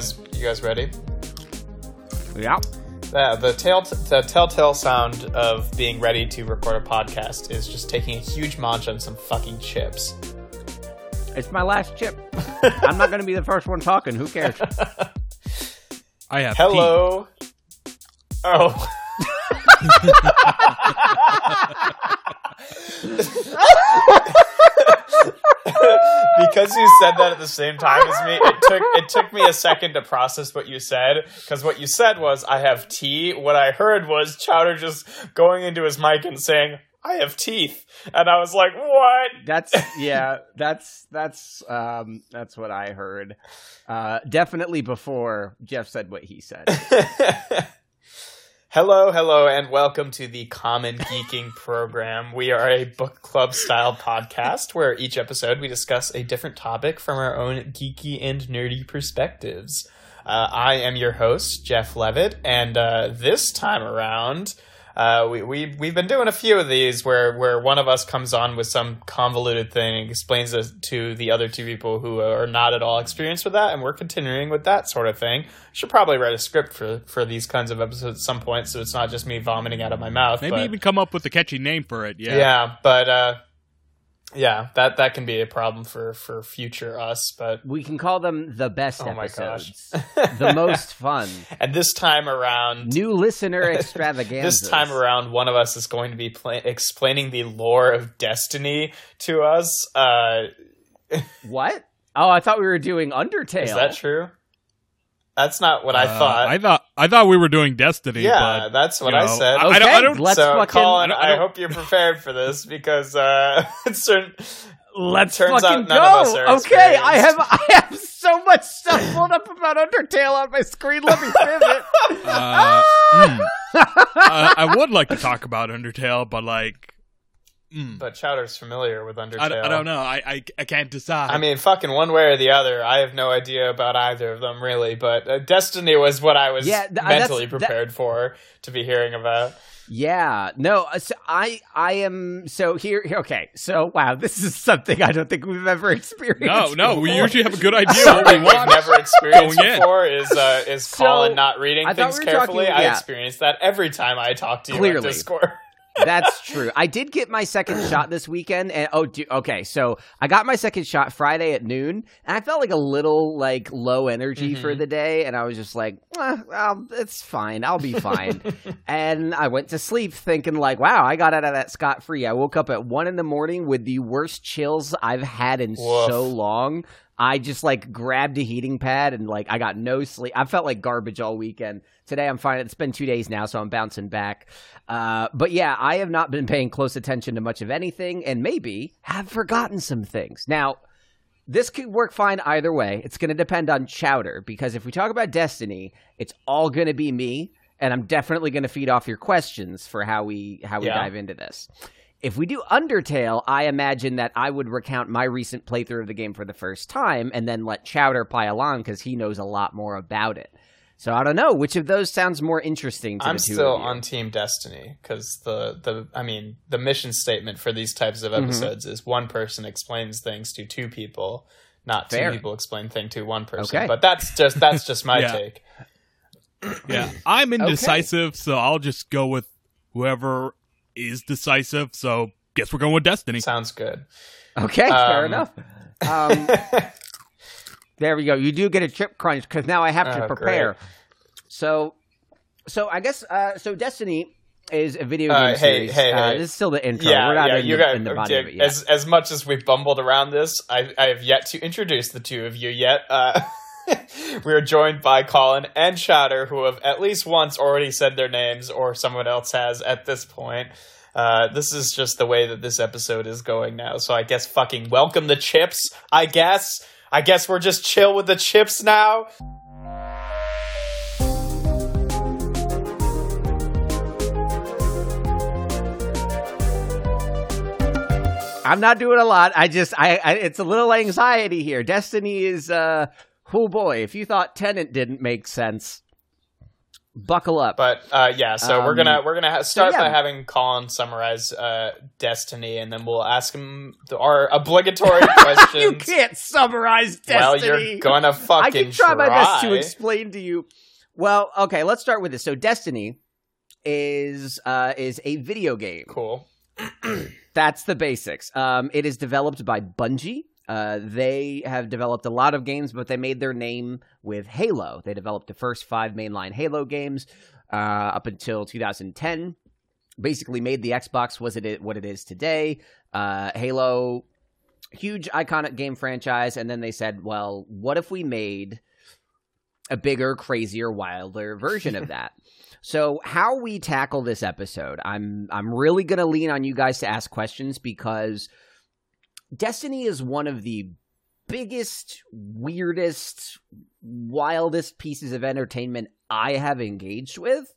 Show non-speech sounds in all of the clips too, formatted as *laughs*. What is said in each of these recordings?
guys, you guys ready? Yeah. Yeah, the tail the telltale sound of being ready to record a podcast is just taking a huge munch on some fucking chips. It's my last chip. I'm not going to be the first one talking. Who cares? *laughs* I have Hello. Oh. *laughs* *laughs* *laughs* because you said that at the same time as me, it took it took me a second to process what you said. Because what you said was, "I have tea." What I heard was Chowder just going into his mic and saying, "I have teeth," and I was like, "What?" That's *laughs* yeah. That's that's um that's what I heard. Uh, definitely before Jeff said what he said. *laughs* Hello, hello, and welcome to the Common Geeking Program. We are a book club style podcast where each episode we discuss a different topic from our own geeky and nerdy perspectives. Uh, I am your host, Jeff Levitt, and uh, this time around, uh, we, we, we've been doing a few of these where, where one of us comes on with some convoluted thing and explains it to the other two people who are not at all experienced with that, and we're continuing with that sort of thing. Should probably write a script for, for these kinds of episodes at some point, so it's not just me vomiting out of my mouth. Maybe but, even come up with a catchy name for it. Yeah. yeah, but uh, yeah, that that can be a problem for for future us. But We can call them the best Oh my gosh. episodes, the *laughs* most fun, and this time around, new listener *laughs* extravaganza. This time around, one of us is going to be pla explaining the lore of Destiny to us. Uh, *laughs* what? Oh, I thought we were doing Undertale. is that true? That's not what I Uh, thought. I thought I thought we were doing Destiny. yeah, but, that's what you I know, said. I, I don't. I Okay, don't let's so, fucking- Colin, I don't- I, I don't- hope you're prepared for this because uh, *laughs* it's certain. Let's Turns fucking out none of us go. are Okay, I have. I have so much stuff pulled up about Undertale on my screen. Let me pivot. *laughs* uh, mm. *laughs* Uh, I would like to talk about Undertale, but like, mm. But Chowder's familiar with Undertale. I, don't- I don't know. I, I I can't decide. I mean, fucking one way or the other. I have no idea about either of them, really. But uh, Destiny was what I was Yeah, th- uh, that's- mentally that- prepared for to be hearing about. Yeah, no, uh, so I I am so here. here- Okay, so wow, this is something I don't think we've ever *laughs* experienced. no, no. We usually have a good *laughs* idea what we Something we've want. never experienced Going before is uh, is *laughs* So, Colin not reading I things we carefully. talking- I yeah. experience that every time I talk to you on Clearly. Discord. That's true. I did get my second *clears throat* shot this weekend, and oh, do, okay. So I got my second shot Friday at noon, and I felt like a little like low energy for Mhm. the day, and I was just like, eh, well, it's fine. I'll be fine. *laughs* and I went to sleep thinking like, wow, I got out of that scot free. I woke up at one in the morning with the worst chills I've had in Woof. so long. I just like grabbed a heating pad and like I got no sleep. I felt like garbage all weekend. Today I'm fine. It's been two days now, so I'm bouncing back. Uh, but yeah, I have not been paying close attention to much of anything, and maybe have forgotten some things. Now, this could work fine either way. It's going to depend on Chowder because if we talk about Destiny, it's all going to be me, and I'm definitely going to feed off your questions for how we how we Yeah. dive into this. If we do Undertale, I imagine that I would recount my recent playthrough of the game for the first time, and then let Chowder pile on because he knows a lot more about it. So I don't know which of those sounds more interesting to I'm the two still of you. on Team Destiny because the the I mean the mission statement for these types of Mhm. episodes is one person explains things to two people, not Fair. two people explain thing to one person. Okay. But that's just that's just my *laughs* Yeah. take. Yeah, I'm indecisive, so I'll just go with whoever is decisive. So guess we're going with Destiny. Sounds good. Okay, fair Um, enough. Um, *laughs* there we go. You do get a chip crunch because now I have to Oh, prepare. So, so I guess uh, so. Destiny is a video Uh, game hey, series. hey, uh, hey. This is still the intro. yeah, We're not yeah, in, you the, got in the body of it yet. as as much as we've bumbled around this, I I have yet to introduce the two of you yet. Uh, *laughs* *laughs* we are joined by Colin and Chowder, who have at least once already said their names, or someone else has at this point. Uh, this is just the way that this episode is going now. So I guess fucking welcome the chips. I guess. I guess we're just chill with the chips now. I'm not doing a lot. I just, I, I, it's a little anxiety here. Destiny is, uh, oh boy, if you thought Tenet didn't make sense, buckle up. But uh, yeah, so we're Um, gonna we're gonna ha- start yeah. by having Colin summarize uh, Destiny, and then we'll ask him the, our obligatory *laughs* questions. you can't summarize Destiny. Well, you're gonna fucking I can try, my best to explain to you. Well, okay, let's start with this. So, Destiny is uh, is a video game. Cool. *clears throat* That's the basics. Um, it is developed by Bungie. Uh, they have developed a lot of games, but they made their name with Halo. They developed the first five mainline Halo games uh, up until 2010. Basically, made the Xbox was it what it is today. Uh, Halo, huge iconic game franchise, and then they said, "Well, what if we made a bigger, crazier, wilder version of *laughs* that?" So how we tackle this episode, I'm I'm really gonna lean on you guys to ask questions because Destiny is one of the biggest, weirdest, wildest pieces of entertainment I have engaged with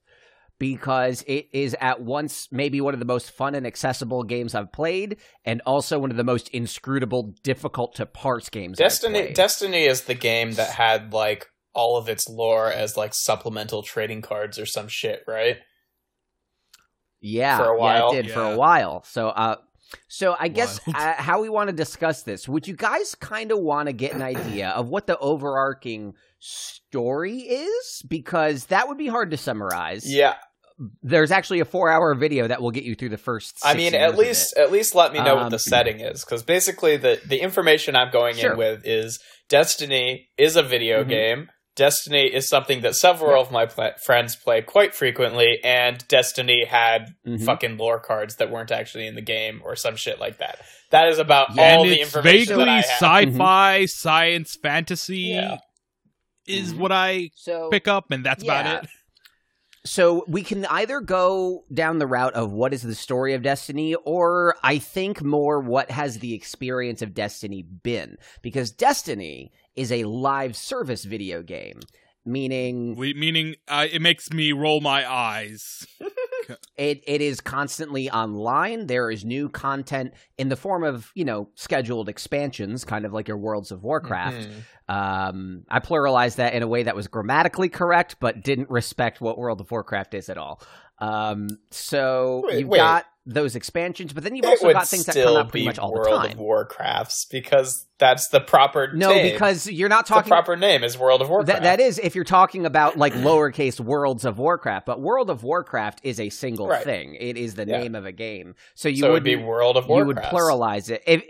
because it is at once maybe one of the most fun and accessible games I've played, and also one of the most inscrutable, difficult to parse games. I've Destiny. Destiny is the game that had like all of its lore as like supplemental trading cards or some shit, right? yeah, for a while. Yeah, it did for a while. So, uh, so I guess uh, how we want to discuss this. Would you guys kind of want to get an idea of what the overarching story is? Because that would be hard to summarize. Yeah, There's actually a four-hour video that will get you through the first. I mean, at least at least let me know what Um, the setting is, because basically the the information I'm going Sure. in with is Destiny is a video Mhm. game. Destiny is something that several of my pla- friends play quite frequently, and Destiny had Mhm. fucking lore cards that weren't actually in the game or some shit like that. That is about Yeah, all and the it's information vaguely that I have. sci-fi, science, fantasy Yeah. is Mhm. what I so pick up, and that's Yeah. about it. So we can either go down the route of what is the story of Destiny, or I think more what has the experience of Destiny been? Because Destiny is a live service video game, meaning We, meaning, uh, it makes me roll my eyes. *laughs* it, it is constantly online. There is new content in the form of, you know, scheduled expansions, kind of like your Worlds of Warcraft. Mhm. Um, I pluralized that in a way that was grammatically correct, but didn't respect what World of Warcraft is at all. Um, so Wait, you've wait. got those expansions, but then you've It also got things that come out pretty much all World the of time. Warcrafts because that's the proper No, name. because you're not the talking. proper name is World of Warcraft. That, that is if you're talking about like lowercase worlds of Warcraft, but World of Warcraft is a single Right. thing. It is the Yeah. name of a game. So you so it would be World of you would pluralize it. If,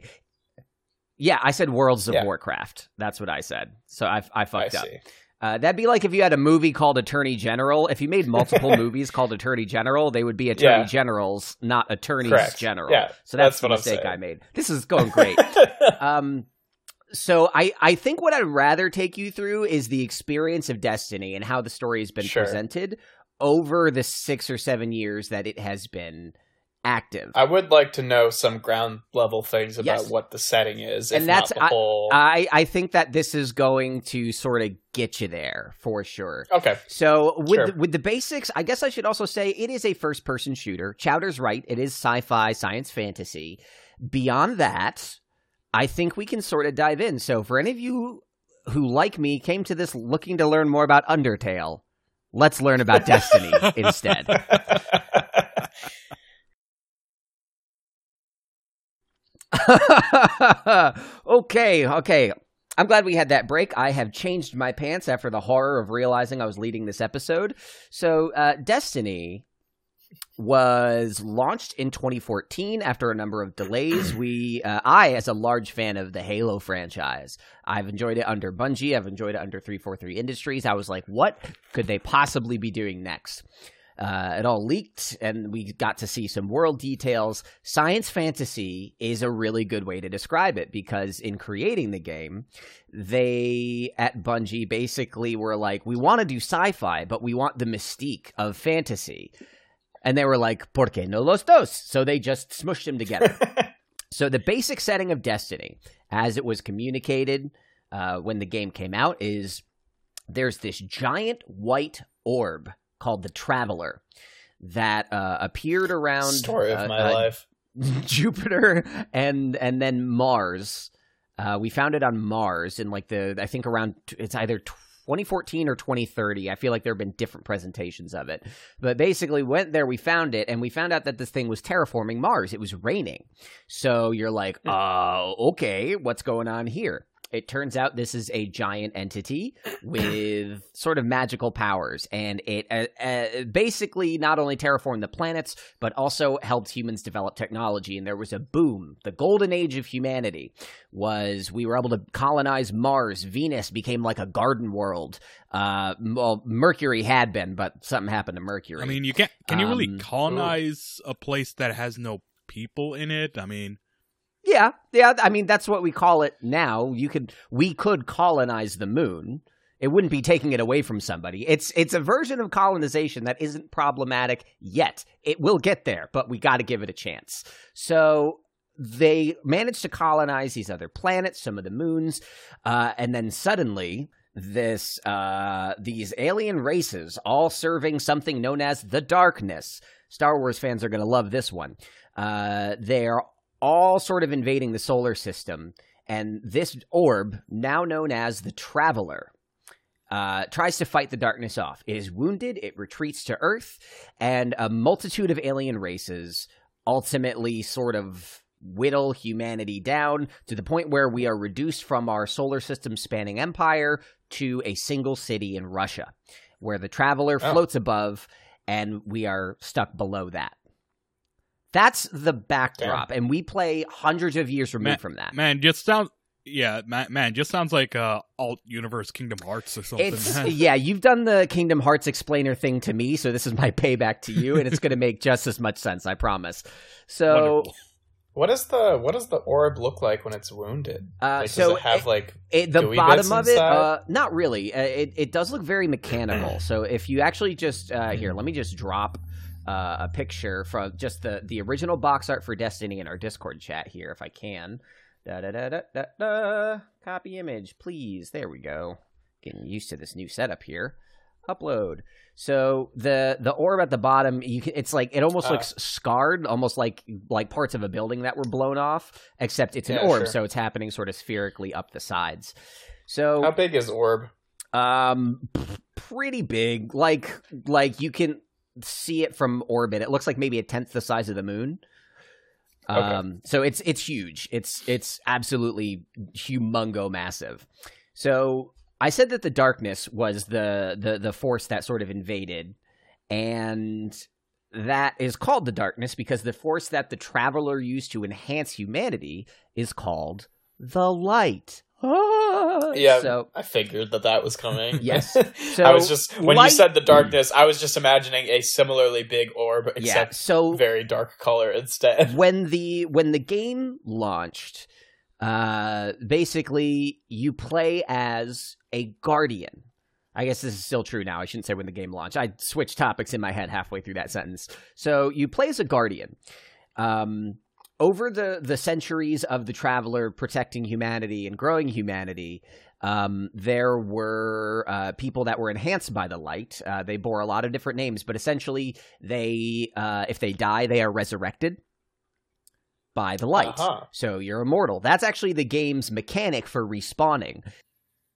yeah, I said Worlds of Yeah. Warcraft. That's what I said. So I, I I fucked up. see. Uh, that'd be like if you had a movie called Attorney General. If you made multiple *laughs* movies called Attorney General, they would be Attorney Yeah. Generals, not Attorneys Correct. General. Yeah, so that's, that's the what mistake. I made. This is going great. *laughs* um, so I, I think what I'd rather take you through is the experience of Destiny and how the story has been Sure. presented over the six or seven years that it has been active. I would like to know some ground level things about Yes. what the setting is, And if that's- the whole. I, I think that this is going to sort of get you there for sure. okay, So with Sure. the, with the basics, I guess I should also say it is a first person shooter. Chowder's right; it is sci-fi, science fantasy. Beyond that, I think we can sort of dive in. So for any of you who, like me, came to this looking to learn more about Undertale, let's learn about *laughs* Destiny instead. *laughs* *laughs* okay, okay. I'm glad we had that break. I have changed my pants after the horror of realizing I was leading this episode. So, uh, Destiny was launched in 2014 after a number of delays. We, uh, I, as a large fan of the Halo franchise, I've enjoyed it under Bungie. I've enjoyed it under 343 Industries. I was like, what could they possibly be doing next? Uh, it all leaked, and we got to see some world details. Science fantasy is a really good way to describe it because in creating the game, they at Bungie basically were like, we want to do sci fi, but we want the mystique of fantasy. And they were like, ¿Por qué no los dos? So they just smushed them together. *laughs* So the basic setting of Destiny, as it was communicated uh, when the game came out, is there's this giant white orb called the Traveler that uh, appeared around Story of uh, my uh, life. *laughs* Jupiter and and then Mars. Uh, we found it on Mars in like the I think around it's either 2014 or 2030. I feel like there have been different presentations of it. But basically, went there, we found it, and we found out that this thing was terraforming Mars. It was raining. So you're like, uh, okay, what's going on here? It turns out this is a giant entity with *clears throat* sort of magical powers, and it uh, uh, basically not only terraformed the planets, but also helped humans develop technology. And there was a boom. The golden age of humanity was we were able to colonize Mars. Venus became like a garden world. Uh, well, Mercury had been, but something happened to Mercury. I mean, you can't. Can you really um, colonize a place that has no people in it? I mean, yeah, yeah. I mean, that's what we call it now. You could, we could colonize the moon. It wouldn't be taking it away from somebody. It's it's a version of colonization that isn't problematic yet. It will get there, but we got to give it a chance. So they managed to colonize these other planets, some of the moons, uh, and then suddenly this uh, these alien races, all serving something known as the darkness. Star Wars fans are going to love this one. Uh, they're all sort of invading the solar system. And this orb, now known as the Traveler, uh, tries to fight the darkness off. It is wounded, it retreats to Earth, and a multitude of alien races ultimately sort of whittle humanity down to the point where we are reduced from our solar system spanning empire to a single city in Russia, where the Traveler oh. floats above, and we are stuck below that. That's the backdrop, Damn. and we play hundreds of years removed man, from that. Man, just sounds yeah, man, man, just sounds like uh, alt universe Kingdom Hearts or something. It's, yeah, you've done the Kingdom Hearts explainer thing to me, so this is my *laughs* payback to you, and it's going to make just as much sense, I promise. So. Wonderful. What does the what does the orb look like when it's wounded? Uh, like, so does it have it, like it, the bottom of it? Uh, not really. Uh, it it does look very mechanical. *clears throat* so if you actually just uh, here, let me just drop uh, a picture from just the the original box art for Destiny in our Discord chat here, if I can. Da da da da da da. Copy image, please. There we go. Getting used to this new setup here. Upload. So the the orb at the bottom, you can, it's like it almost uh, looks scarred, almost like like parts of a building that were blown off. Except it's an yeah, orb, sure. so it's happening sort of spherically up the sides. So how big is orb? Um, pretty big. Like like you can see it from orbit. It looks like maybe a tenth the size of the moon. Okay. Um, so it's it's huge. It's it's absolutely humongo massive. So I said that the darkness was the the the force that sort of invaded, and that is called the darkness because the force that the traveler used to enhance humanity is called the light. *laughs* yeah, so, I figured that that was coming. *laughs* Yes, so *laughs* I was just when light, you said the darkness, I was just imagining a similarly big orb, except yeah, so very dark color instead. When the when the game launched, uh, basically you play as a guardian. I guess this is still true now. I shouldn't say when the game launched. I switched topics in my head halfway through that sentence. So you play as a guardian. Um, over the the centuries of the traveler protecting humanity and growing humanity um, there were uh, people that were enhanced by the light uh, they bore a lot of different names but essentially they uh, if they die they are resurrected by the light uh-huh. so you're immortal that's actually the game's mechanic for respawning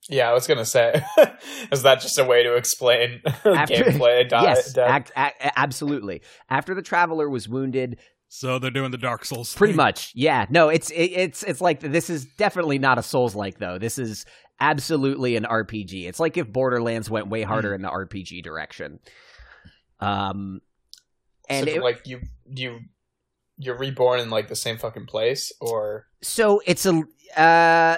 yeah, I was gonna say, *laughs* is that just a way to explain *laughs* After, gameplay? *laughs* Die, yes, act, absolutely. After the traveler was wounded, so they're doing the Dark Souls. Pretty much, yeah. No, it's it, it's it's like this is definitely not a Souls like though. This is absolutely an RPG. It's like if Borderlands went way harder mm. in the RPG direction. Um, and so, it, like you you you're reborn in like the same fucking place, or so it's a uh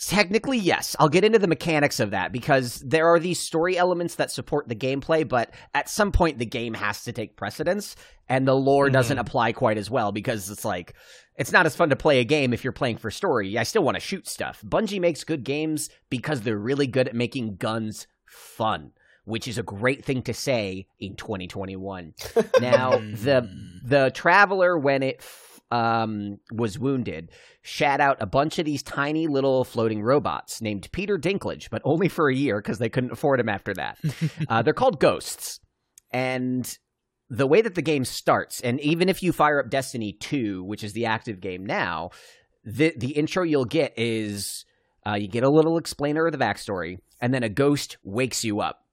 Technically, yes. I'll get into the mechanics of that because there are these story elements that support the gameplay, but at some point the game has to take precedence, and the lore mm-hmm. doesn't apply quite as well because it's like it's not as fun to play a game if you're playing for story. I still want to shoot stuff. Bungie makes good games because they're really good at making guns fun, which is a great thing to say in 2021. now, *laughs* the the Traveler when it um, was wounded, shat out a bunch of these tiny little floating robots named Peter Dinklage, but only for a year because they couldn't afford him after that. *laughs* uh, they're called ghosts. And the way that the game starts, and even if you fire up Destiny 2, which is the active game now, the, the intro you'll get is uh, you get a little explainer of the backstory. and then a ghost wakes you up.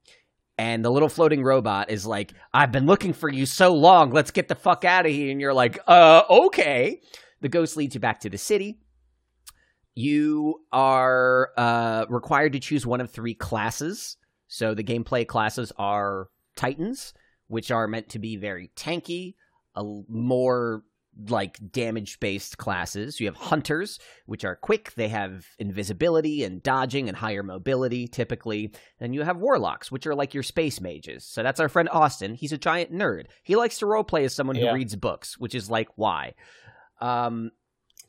And the little floating robot is like, I've been looking for you so long. Let's get the fuck out of here. And you're like, uh, okay. The ghost leads you back to the city. You are uh, required to choose one of three classes. So the gameplay classes are Titans, which are meant to be very tanky, a more like damage based classes. You have hunters, which are quick. They have invisibility and dodging and higher mobility typically. And you have warlocks, which are like your space mages. So that's our friend Austin. He's a giant nerd. He likes to roleplay as someone Yeah. who reads books, which is like why. Um,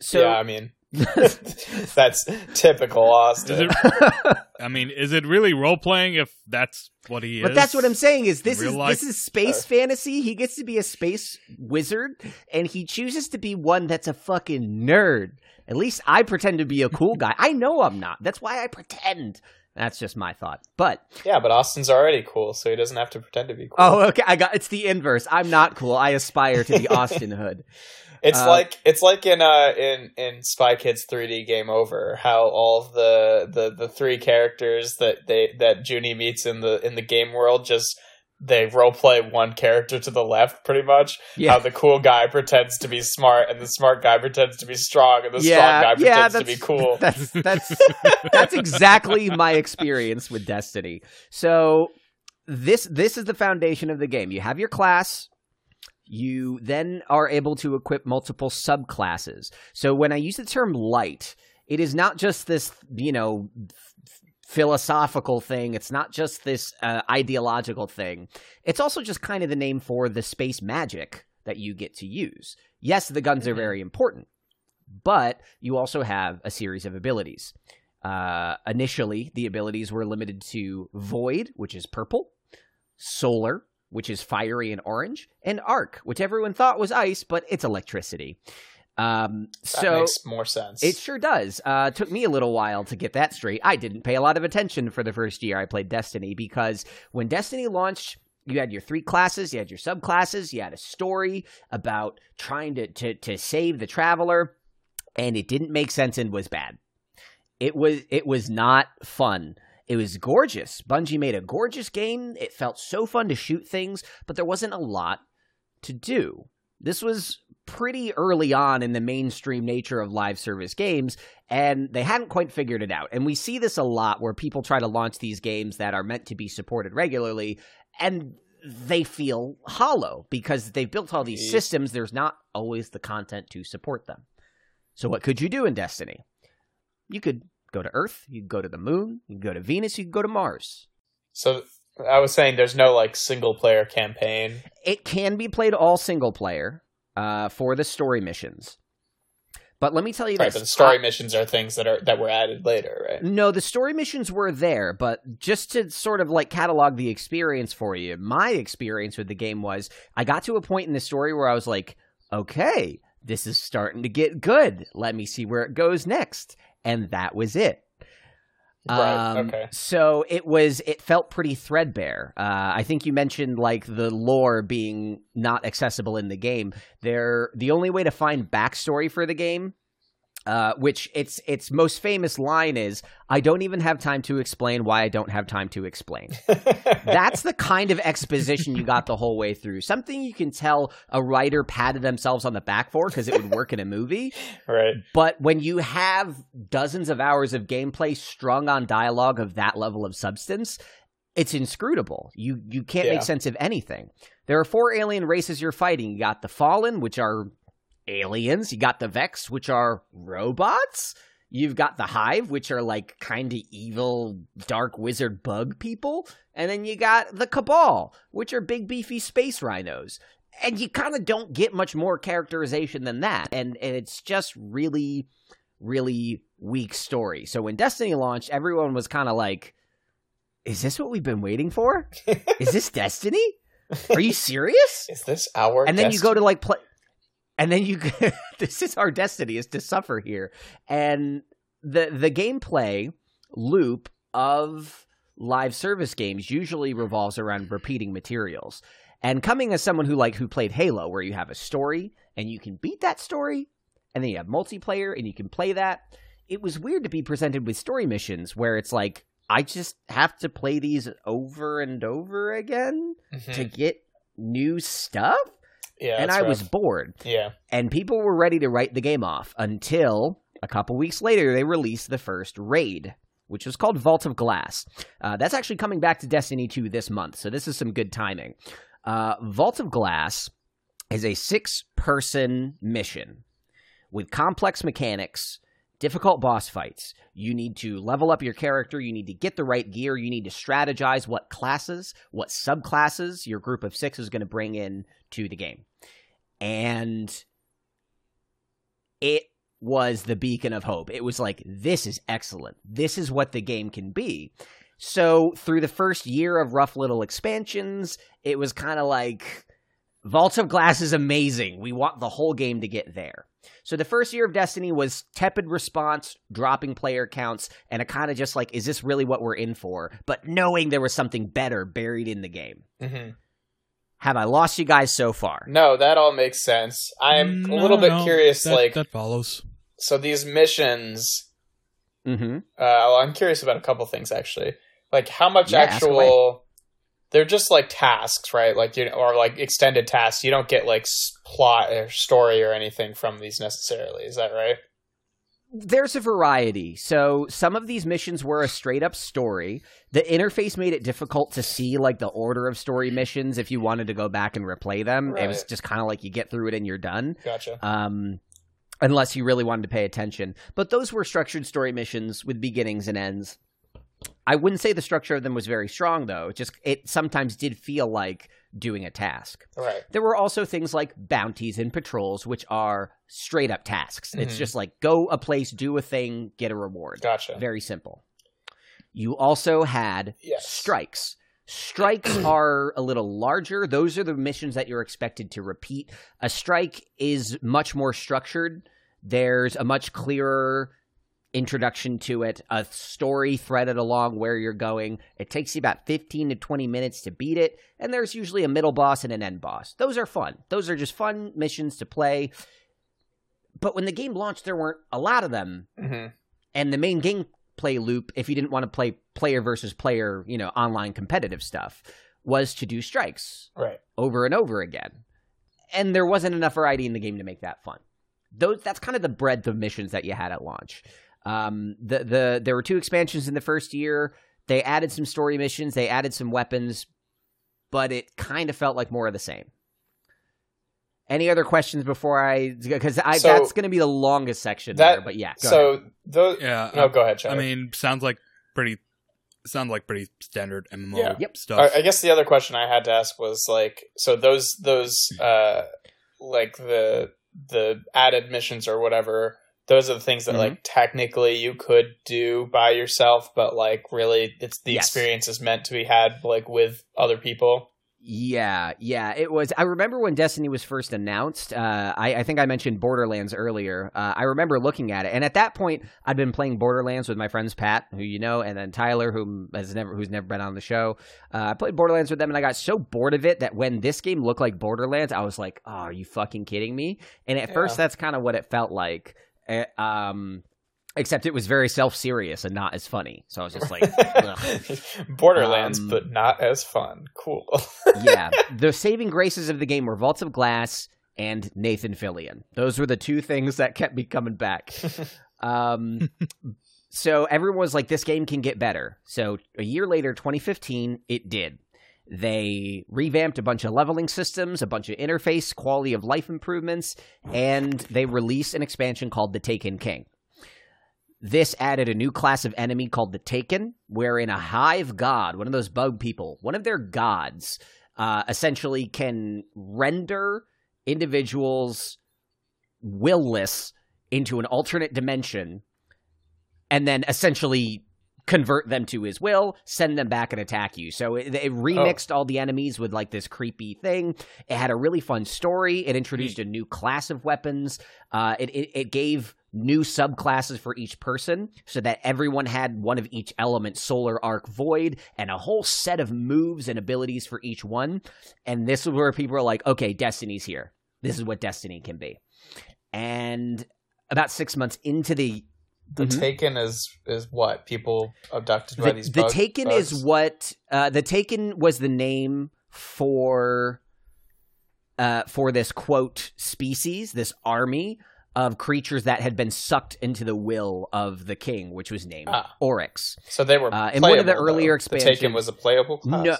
so yeah, I mean, *laughs* that's typical Austin. Is *laughs* it, I mean, is it really role playing if that's what he is? But that's what I'm saying is this is life? this is space uh. fantasy. He gets to be a space wizard and he chooses to be one that's a fucking nerd. At least I pretend to be a cool guy. I know I'm not. That's why I pretend. That's just my thought. But yeah, but Austin's already cool, so he doesn't have to pretend to be cool. oh okay, I got it's the inverse. I'm not cool. I aspire to be *laughs* Austin Hood. It's Uh, like it's like in uh in in Spy Kids 3D Game Over, how all of the the the three characters that they that Juni meets in the in the game world just they role play one character to the left, pretty much. Yeah. How the cool guy pretends to be smart, and the smart guy pretends to be strong, and the yeah, strong guy yeah, pretends to be cool. *laughs* That's that's *laughs* that's exactly my experience with Destiny. So this this is the foundation of the game. You have your class. You then are able to equip multiple subclasses. So when I use the term light, it is not just this, you know, philosophical thing. It's not just this uh, ideological thing. It's also just kind of the name for the space magic that you get to use. Yes, the guns are Mhm. very important, but you also have a series of abilities. Uh, initially, the abilities were limited to Void, which is purple, Solar, which is fiery and orange, and Arc, which everyone thought was ice, but it's electricity. Um, that so makes more sense. it sure does. Uh, took me a little while to get that straight. I didn't pay a lot of attention for the first year I played Destiny because when Destiny launched, you had your three classes, you had your subclasses, you had a story about trying to, to, to save the traveler, and it didn't make sense and was bad. It was it was not fun. It was gorgeous. Bungie made a gorgeous game. It felt so fun to shoot things, but there wasn't a lot to do. This was pretty early on in the mainstream nature of live service games, and they hadn't quite figured it out. And we see this a lot where people try to launch these games that are meant to be supported regularly, and they feel hollow because they've built all these systems. There's not always the content to support them. So, what could you do in Destiny? You could go to Earth, you go to the moon, you go to Venus, you go to Mars. so I was saying there's no like single player campaign. It can be played all single player uh, for the story missions. But let me tell you Right, this: but the story I- missions are things that are that were added later, right? No, the story missions were there, but just to sort of like catalog the experience for you, my experience with the game was I got to a point in the story where I was like, okay, this is starting to get good. Let me see where it goes next. And that was it. Right. Um, okay. So it was. It felt pretty threadbare. Uh, I think you mentioned like the lore being not accessible in the game. There, the only way to find backstory for the game, uh, which its its most famous line is, "I don't even have time to explain why I don't have time to explain." *laughs* That's the kind of exposition you got the whole way through. Something you can tell a writer patted themselves on the back for because it would work in a movie. *laughs* right. But when you have dozens of hours of gameplay strung on dialogue of that level of substance, it's inscrutable. You you can't Yeah. make sense of anything. There are four alien races you're fighting. You got the Fallen, which are aliens. You got the Vex, which are robots. You've got the Hive, which are like kind of evil, dark wizard bug people. And then you got the Cabal, which are big, beefy space rhinos. And you kind of don't get much more characterization than that. And, and it's just really, really weak story. So when Destiny launched, everyone was kind of like, is this what we've been waiting for? *laughs* Is this Destiny? Are you serious? Is this our? and then you go to like play and then you *laughs* this is our destiny is to suffer here and the the gameplay loop of live service games usually revolves around repeating materials and coming as someone who like who played halo where you have a story and you can beat that story and then you have multiplayer and you can play that it was weird to be presented with story missions where it's like I just have to play these over and over again Mhm. to get new stuff. Yeah, and I was bored. Yeah. And people were ready to write the game off until a couple weeks later they released the first raid, which was called Vault of Glass. Uh, that's actually coming back to Destiny 2 this month, so this is some good timing. Uh, Vault of Glass is a six person mission with complex mechanics, difficult boss fights. You need to level up your character, you need to get the right gear, you need to strategize what classes, what subclasses your group of six is going to bring in to the game. And it was the beacon of hope. It was like, this is excellent. This is what the game can be. So, through the first year of rough little expansions, it was kind of like Vault of Glass is amazing. We want the whole game to get there. So, the first year of Destiny was tepid response, dropping player counts, and a kind of just like, is this really what we're in for? But knowing there was something better buried in the game. hmm Have I lost you guys so far? No, that all makes sense. I'm Mm, a little bit no, curious. that- like, that follows. so these missions. Mm-hmm. Uh, well, I'm curious about a couple things actually. Like, how much Yeah, actual? They're just like tasks, right? Like, you know, or like extended tasks. You don't get like plot or story or anything from these necessarily. Is that right? There's a variety. So some of these missions were a straight up story. The interface made it difficult to see like the order of story missions if you wanted to go back and replay them. It was just kind of like you get through it and you're done. Gotcha. Um unless you really wanted to pay attention. But those were structured story missions with beginnings and ends. I wouldn't say the structure of them was very strong though. It just it sometimes did feel like doing a task. Right. There were also things like bounties and patrols, which are straight up tasks. It's Mhm. just like go a place, do a thing, get a reward. Gotcha. Very simple. You also had Yes. strikes. Strikes *clears throat* are a little larger. Those are the missions that you're expected to repeat. A strike is much more structured. There's a much clearer introduction to it, a story threaded along where you're going. It takes you about 15 to 20 minutes to beat it, and there's usually a middle boss and an end boss. Those are fun. Those are just fun missions to play. But when the game launched, there weren't a lot of them hmm and the main gameplay loop if you didn't want to play player versus player you know online competitive stuff was to do strikes Right. over and over again and there wasn't enough variety in the game to make that fun those that's kind of the breadth of missions that you had at launch um, the the there were two expansions in the first year they added some story missions they added some weapons but it kind of felt like more of the same any other questions before I? Because I So- that's going to be the longest section That- there. But yeah, go ahead. So those. Yeah. No, go ahead, Chad. I mean, sounds like pretty. Sounds like pretty standard MMO Yeah. Yep. stuff. I, I guess the other question I had to ask was like, so those those uh like the the added missions or whatever. Those are the things that Mhm. like technically you could do by yourself, but like really, it's the Yes. experience is meant to be had like with other people. Yeah, yeah, it was. I remember when Destiny was first announced. Uh, I, I think I mentioned Borderlands earlier. Uh, I remember looking at it, and at that point, I'd been playing Borderlands with my friends Pat, who you know, and then Tyler, who has never, who's never been on the show. Uh, I played Borderlands with them, and I got so bored of it that when this game looked like Borderlands, I was like, "Oh, are you fucking kidding me?" And at first, that's kind of what it felt like. Uh, um, except it was very self-serious and not as funny. So I was just like. *laughs* Borderlands, Um, but not as fun. Cool. *laughs* yeah, the saving graces of the game were Vaults of Glass and Nathan Fillion. Those were the two things that kept me coming back. Um, *laughs* so everyone was like, "This game can get better." So a year later, 2015, it did. They revamped a bunch of leveling systems, a bunch of interface quality of life improvements, and they released an expansion called the Taken King. This added a new class of enemy called the Taken, wherein a hive god, one of those bug people, one of their gods, uh, essentially can render individuals willless into an alternate dimension and then essentially convert them to his will, send them back and attack you. So it, it remixed all the enemies with like this creepy thing. It had a really fun story. It introduced a new class of weapons. Uh, it, it it gave new subclasses for each person, so that everyone had one of each element: solar arc, void, and a whole set of moves and abilities for each one. And this is where people are like, "Okay, Destiny's here. This is what Destiny can be." And about six months into the the Mhm. Taken is is what people abducted by the, these. the bug- taken bugs? is what uh, the taken was the name for uh, for this quote species this army of creatures that had been sucked into the will of the king which was named Ah. oryx So they were uh, in one of the earlier though. The Taken was a playable class. no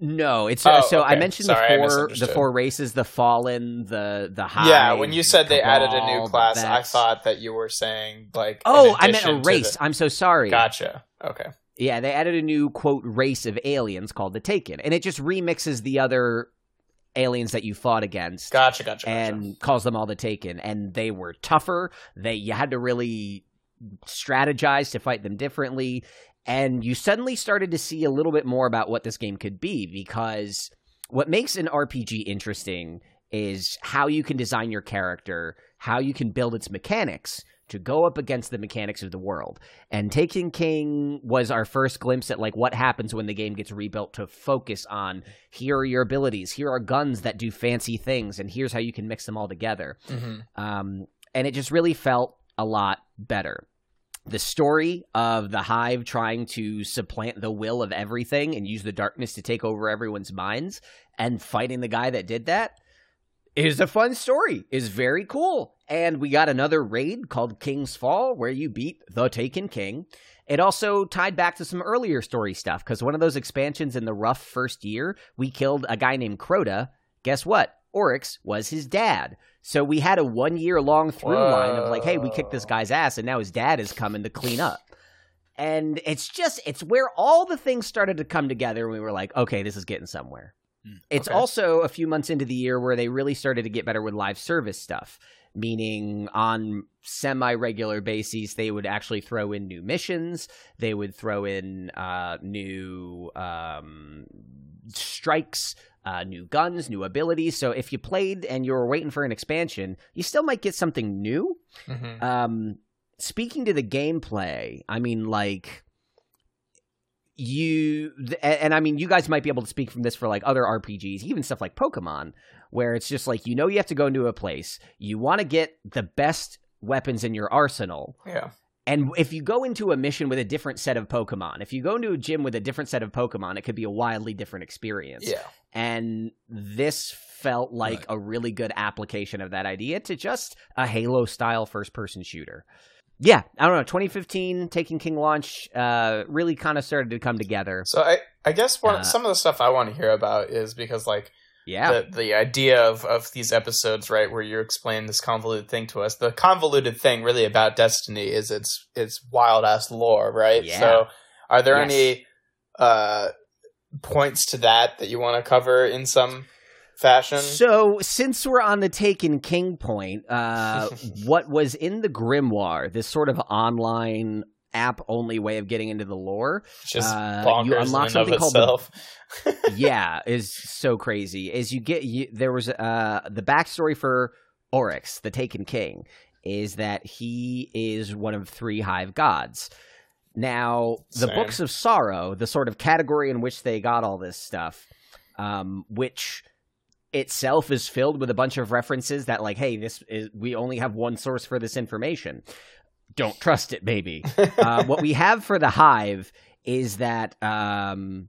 no it's Oh, so i mentioned Sorry, the four the four races the fallen the the high yeah, when you said they added a new class, I thought that you were saying like. oh i meant a race the- i'm so sorry Gotcha. Okay. Yeah, they added a new quote race of aliens called the Taken, and it just remixes the other aliens that you fought against Gotcha. Gotcha. Gotcha. and calls them all the Taken. And they were tougher. They you had to really strategize to fight them differently, and you suddenly started to see a little bit more about what this game could be because what makes an RPG interesting is how you can design your character, how you can build its mechanics to go up against the mechanics of the world. And Taken King was our first glimpse at like what happens when the game gets rebuilt to focus on here are your abilities, here are guns that do fancy things, and here's how you can mix them all together. Mhm. Um, and it just really felt a lot better. The story of the Hive trying to supplant the will of everything and use the darkness to take over everyone's minds and fighting the guy that did that is a fun story. Is very cool. And we got another raid called King's Fall where you beat the Taken King. It also tied back to some earlier story stuff because one of those expansions in the rough first year, we killed a guy named Crota. Guess what? Oryx was his dad. So we had a one year long through line of like, hey, we kicked this guy's ass, and now his dad is coming to clean up. And it's just, it's where all the things started to come together, and we were like, okay, this is getting somewhere. Hmm, It's okay. also a few months into the year where they really started to get better with live service stuff, meaning on semi regular bases, they would actually throw in new missions, they would throw in uh, new um, strikes, uh, new guns, new abilities. So if you played and you were waiting for an expansion, you still might get something new. Mhm. Um, speaking to the gameplay, I mean, like you and I mean, you guys might be able to speak from this for like other RPGs, even stuff like Pokemon, where it's just like you know you have to go into a place, you want to get the best weapons in your arsenal, Yeah. And if you go into a mission with a different set of Pokemon, if you go into a gym with a different set of Pokemon, it could be a wildly different experience Yeah. and this felt like Right. a really good application of that idea to just a Halo style first person shooter. Yeah, I don't know. 2015 Taken King launch uh, really kind of started to come together. So I I guess one Uh, some of the stuff I want to hear about is because like Yeah, the the idea of of these episodes right where you explain this convoluted thing to us. The convoluted thing really about Destiny is its its wild ass lore, right? Yeah. So are there Yes. any uh points to that that you want to cover in some fashion? So, since we're on the Taken King point, uh, *laughs* what was in the Grimoire, this sort of online app only way of getting into the lore, Just uh, bonkers you unlock in something of called the- *laughs* *laughs* yeah, is so crazy. Is you get you, there was uh the backstory for Oryx, the Taken King, is that he is one of three hive gods. Now, the Same. books of sorrow, the sort of category in which they got all this stuff, um, which itself is filled with a bunch of references that like, hey, this is we only have one source for this information. Don't trust it, baby *laughs* uh, what we have for the hive is that um,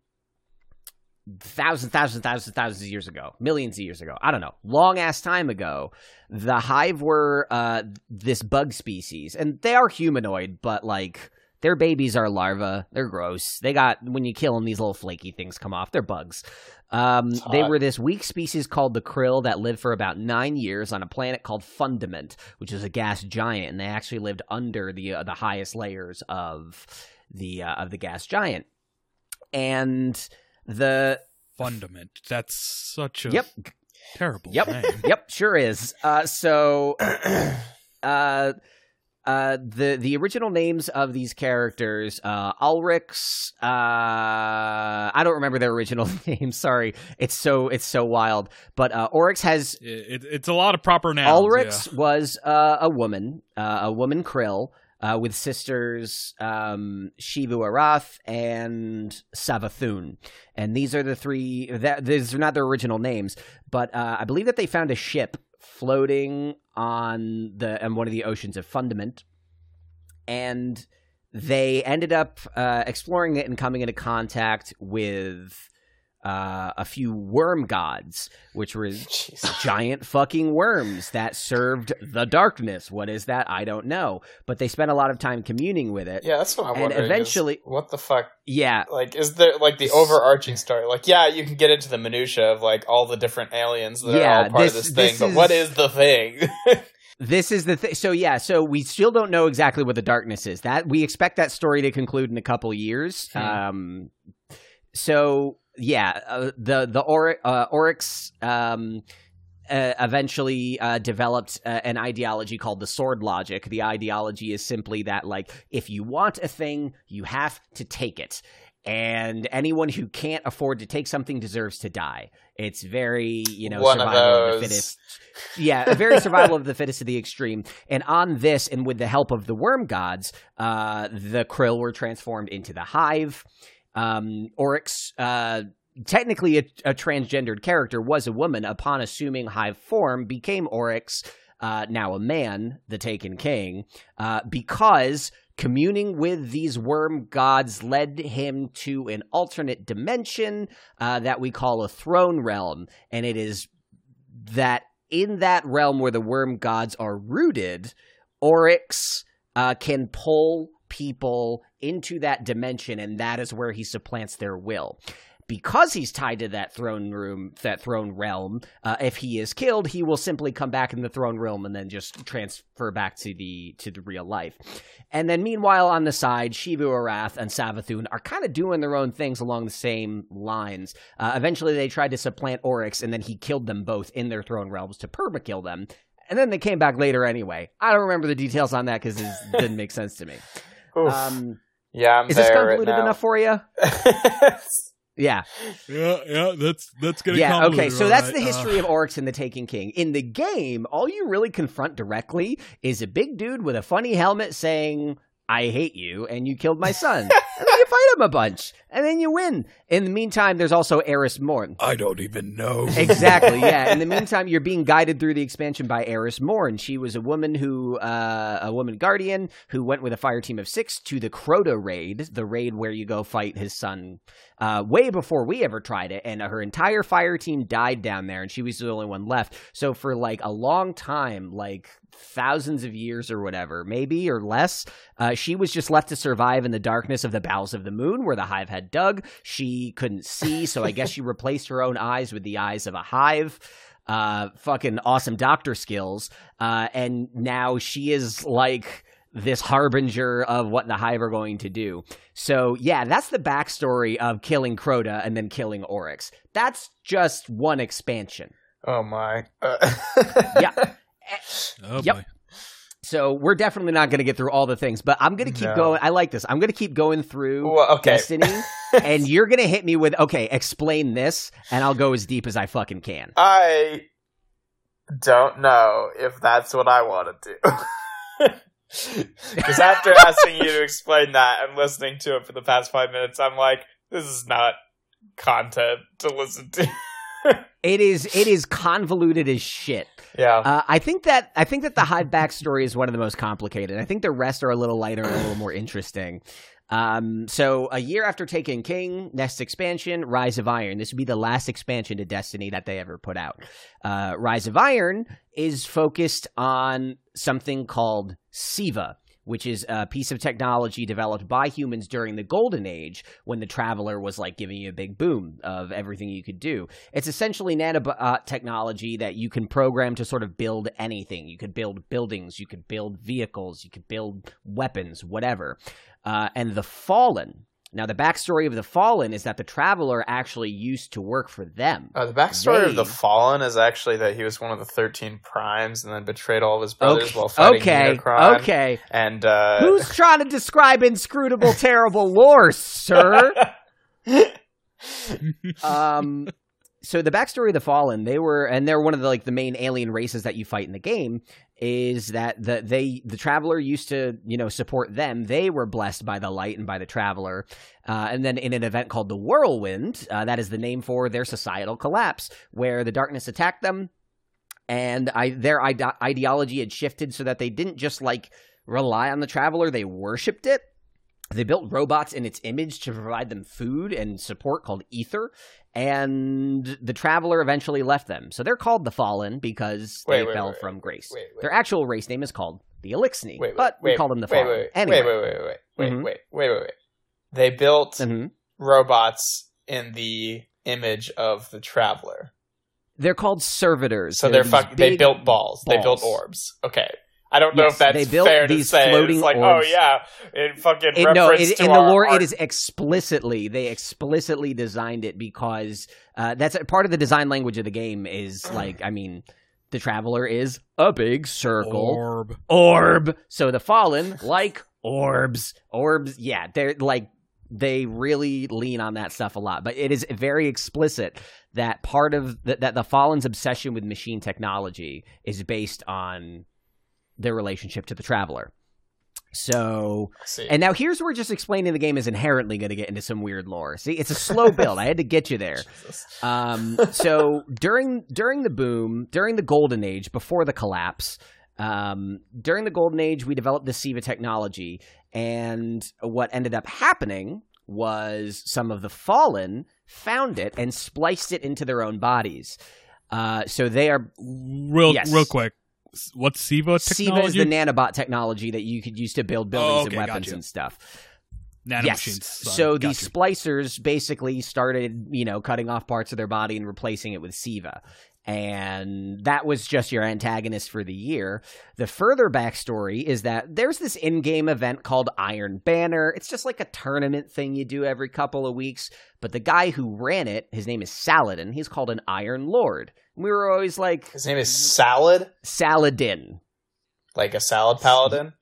thousands, thousands, thousands, thousands of years ago, millions of years ago, I don't know, long ass time ago, the hive were uh, this bug species, and they are humanoid, but like their babies are larvae. They're gross. They got when you kill them, these little flaky things come off. They're bugs. Um, they were this weak species called the krill that lived for about nine years on a planet called Fundament, which is a gas giant, and they actually lived under the uh, the highest layers of the uh, of the gas giant. And the Fundament. That's such a Yep. terrible Yep. name. yep, sure is. Uh, so *clears throat* uh, uh, the the original names of these characters, uh, Ulrix. Uh, I don't remember their original *laughs* names. Sorry, it's so it's so wild. But uh, Oryx has It, it, it's a lot of proper nouns. Ulrix yeah. was uh, a woman, uh, a woman Krill, uh, with sisters um, Xivu Arath and Savathun. And these are the three, that, these are not their original names, but uh, I believe that they found a ship floating on the on one of the oceans of Fundament. and they ended up uh, exploring it and coming into contact with uh, a few worm gods, which were *laughs* giant fucking worms that served the darkness. What is that? I don't know. But they spent a lot of time communing with it. Yeah, that's what I'm And wondering. eventually- what the fuck? Yeah, Like, is there like the overarching story? Like, yeah, you can get into the minutia of like all the different aliens that are all part this- of this thing, this but what is- is the thing? *laughs* This is the thing. So yeah, so we still don't know exactly what the darkness is. That we expect that story to conclude in a couple years. Hmm. Um, so yeah, uh, the the or, uh, Oryx um, uh, eventually uh, developed uh, an ideology called the sword logic. The ideology is simply that like if you want a thing, you have to take it. And anyone who can't afford to take something deserves to die. It's very, you know, One survival of, those. the fittest yeah, a very survival of the fittest to the extreme. And on this, and with the help of the worm gods, uh, the krill were transformed into the hive. Um, Oryx, uh, technically a, a transgendered character, was a woman. Upon assuming hive form, became Oryx. Uh, now a man, the Taken King, uh, because communing with these worm gods led him to an alternate dimension uh, that we call a throne realm, and it is that in that realm where the worm gods are rooted, Oryx uh, can pull people into that dimension, and that is where he supplants their will. Because he's tied to that throne room, that throne realm, uh, if he is killed, he will simply come back in the throne realm and then just transfer back to the to the real life. And then, meanwhile, on the side, Xivu Arath and Savathun are kind of doing their own things along the same lines. Uh, eventually, they tried to supplant Oryx, and then he killed them both in their throne realms to permakill them. And then they came back later anyway. I don't remember the details on that because it didn't make sense to me. Oof. Um, yeah, I'm is this there convoluted right enough for you? *laughs* Yeah. Yeah, yeah, that's that's gonna. Yeah, okay, so that's right. the history Uh, of Oryx and the Taken King. In the game, all you really confront directly is a big dude with a funny helmet saying, I hate you, and you killed my son. *laughs* and then you fight him a bunch, and then you win. In the meantime, there's also Eris Morn. I don't even know. *laughs* Exactly, yeah. In the *laughs* meantime, you're being guided through the expansion by Eris Morn. She was a woman who, uh, a woman guardian who went with a fire team of six to the Crota raid, the raid where you go fight his son, uh, way before we ever tried it. And her entire fire team died down there, and she was the only one left. So for like a long time, like thousands of years or whatever, maybe or less, uh, she was just left to survive in the darkness of the bowels of the moon where the hive had dug. She couldn't see, so I guess *laughs* she replaced her own eyes with the eyes of a hive. Uh, fucking awesome doctor skills. Uh, and now she is like this harbinger of what the hive are going to do. So yeah, that's the backstory of killing Crota and then killing Oryx. That's just one expansion. oh my. Uh, Yeah. *laughs* Oh, Yep. boy. So we're definitely not going to get through all the things, but I'm going to keep No. going. I like this. I'm going to keep going through Well, okay. Destiny, *laughs* and you're going to hit me with, okay, explain this, and I'll go as deep as I fucking can. I don't know if that's what I want to do. *laughs* Because after asking you to explain that and listening to it for the past five minutes, I'm like, this is not content to listen to. *laughs* It is it is convoluted as shit. Yeah. Uh, I think that I think that the Hive backstory is one of the most complicated. I think the rest are a little lighter and a little more interesting. Um, so a year after Taken King, next expansion, Rise of Iron. This would be the last expansion to Destiny that they ever put out. Uh, Rise of Iron is focused on something called Siva, which is a piece of technology developed by humans during the Golden Age when the Traveler was like giving you a big boom of everything you could do. It's essentially nanobot technology that you can program to sort of build anything. You could build buildings, you could build vehicles, you could build weapons, whatever. Uh, and the Fallen. Now, the backstory of the Fallen is that the Traveler actually used to work for them. Uh, the backstory of the Fallen is actually that he was one of the Thirteen Primes and then betrayed all of his brothers Okay, while fighting okay, Unicron. okay. And uh, Who's *laughs* trying to describe inscrutable, terrible lore, sir? *laughs* um so the backstory of the fallen they were and they're one of the like the main alien races that you fight in the game is that the they the traveler used to you know support them they were blessed by the light and by the traveler uh, and then in an event called the whirlwind uh, that is the name for their societal collapse where the darkness attacked them and I, their ide- ideology had shifted so that they didn't just like rely on the traveler. They worshipped it. They built robots in its image to provide them food and support called Ether, and the traveler eventually left them. So they're called the Fallen because Wait, they wait, fell wait, from grace. wait, wait. Their actual race name is called the Eliksni, but we call them the Fallen. Wait, wait, anyway, wait, wait, wait, wait, wait, Mhm. wait, wait, wait, wait. They built Mhm. robots in the image of the traveler. they're called servitors. So They're they're fuck. They built balls. They built orbs. Okay. I don't know Yes, if that's they built fair to say. floating it's like, orbs. oh yeah, in fucking It, reference no, it, to in the lore, art- it is explicitly they explicitly designed it because uh, that's a, part of the design language of the game. Is like, I mean, the traveler is a big circle Orb. orb. So the fallen like orbs, orbs. Yeah, they're like they really lean on that stuff a lot. But it is very explicit that part of the, that the fallen's obsession with machine technology is based on their relationship to the traveler. So and now here's where just explaining the game is inherently going to get into some weird lore. See, it's a slow *laughs* build. I had to get you there. Um, *laughs* so during during the boom, during the golden age, before the collapse, um, during the golden age, we developed the SIVA technology, and what ended up happening was some of the fallen found it and spliced it into their own bodies. Uh, so they are Real, Yes. real quick. What's SIVA technology? SIVA is the nanobot technology that you could use to build oh, buildings Oh, okay, and weapons gotcha. and stuff. Nanomachines. yes. So got these splicers basically started, you know, cutting off parts of their body and replacing it with SIVA. And that was just your antagonist for the year. The further backstory is that there's this in game event called Iron Banner. It's just like a tournament thing you do every couple of weeks. But the guy who ran it, his name is Saladin. He's called an Iron Lord. We were always like, His name is Salad, Saladin. like a salad paladin.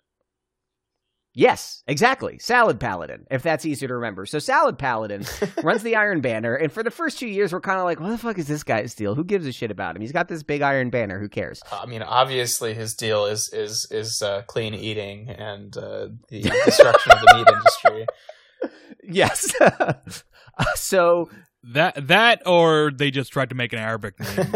Yes, exactly. Salad Paladin, if that's easier to remember. So Salad Paladin *laughs* runs the Iron Banner, and for the first two years, we're kind of like, what the fuck is this guy's deal? Who gives a shit about him? He's got this big Iron Banner. Who cares? I mean, obviously, his deal is is is uh, clean eating and uh, the destruction of the meat *laughs* industry. Yes. *laughs* so that that or they just tried to make an Arabic *laughs* name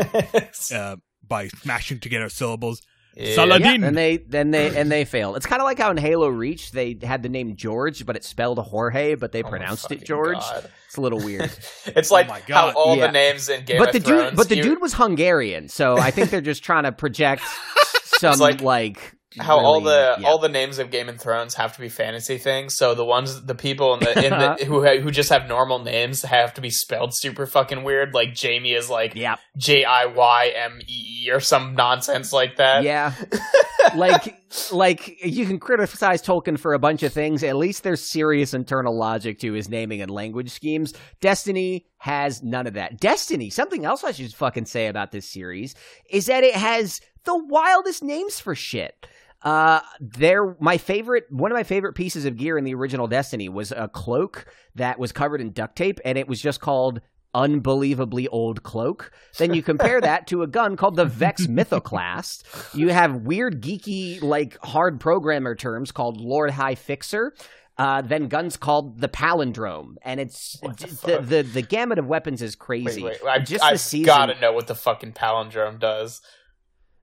uh, by smashing together syllables. Yeah. Saladin. yeah, and they then they and they failed. It's kind of like how in Halo Reach they had the name George, but it spelled Jorge, but they Oh pronounced it George. God. It's a little weird. *laughs* It's like my how all Yeah. the names in Game but of the Thrones. dude, but the you- dude was Hungarian, so I think they're just trying to project *laughs* some like like, how all the yeah. all the names of Game of Thrones have to be fantasy things. So the ones, the people in the, in the *laughs* who who just have normal names have to be spelled super fucking weird. Like Jamie is like yeah J I Y M E E or some nonsense like that. Yeah. *laughs* like like you can criticize Tolkien for a bunch of things. At least there's serious internal logic to his naming and language schemes. Destiny has none of that. Destiny, something else I should fucking say about this series is that it has the wildest names for shit. Uh, there, my favorite, one of my favorite pieces of gear in the original Destiny was a cloak that was covered in duct tape, and it was just called unbelievably old cloak. Then you compare that to a gun called the Vex *laughs* Mythoclast. You have weird, geeky, like hard programmer terms called Lord High Fixer. Uh, then guns called the palindrome, and it's the the, the the gamut of weapons is crazy. wait, I've, Just I've season, gotta know what the fucking palindrome does.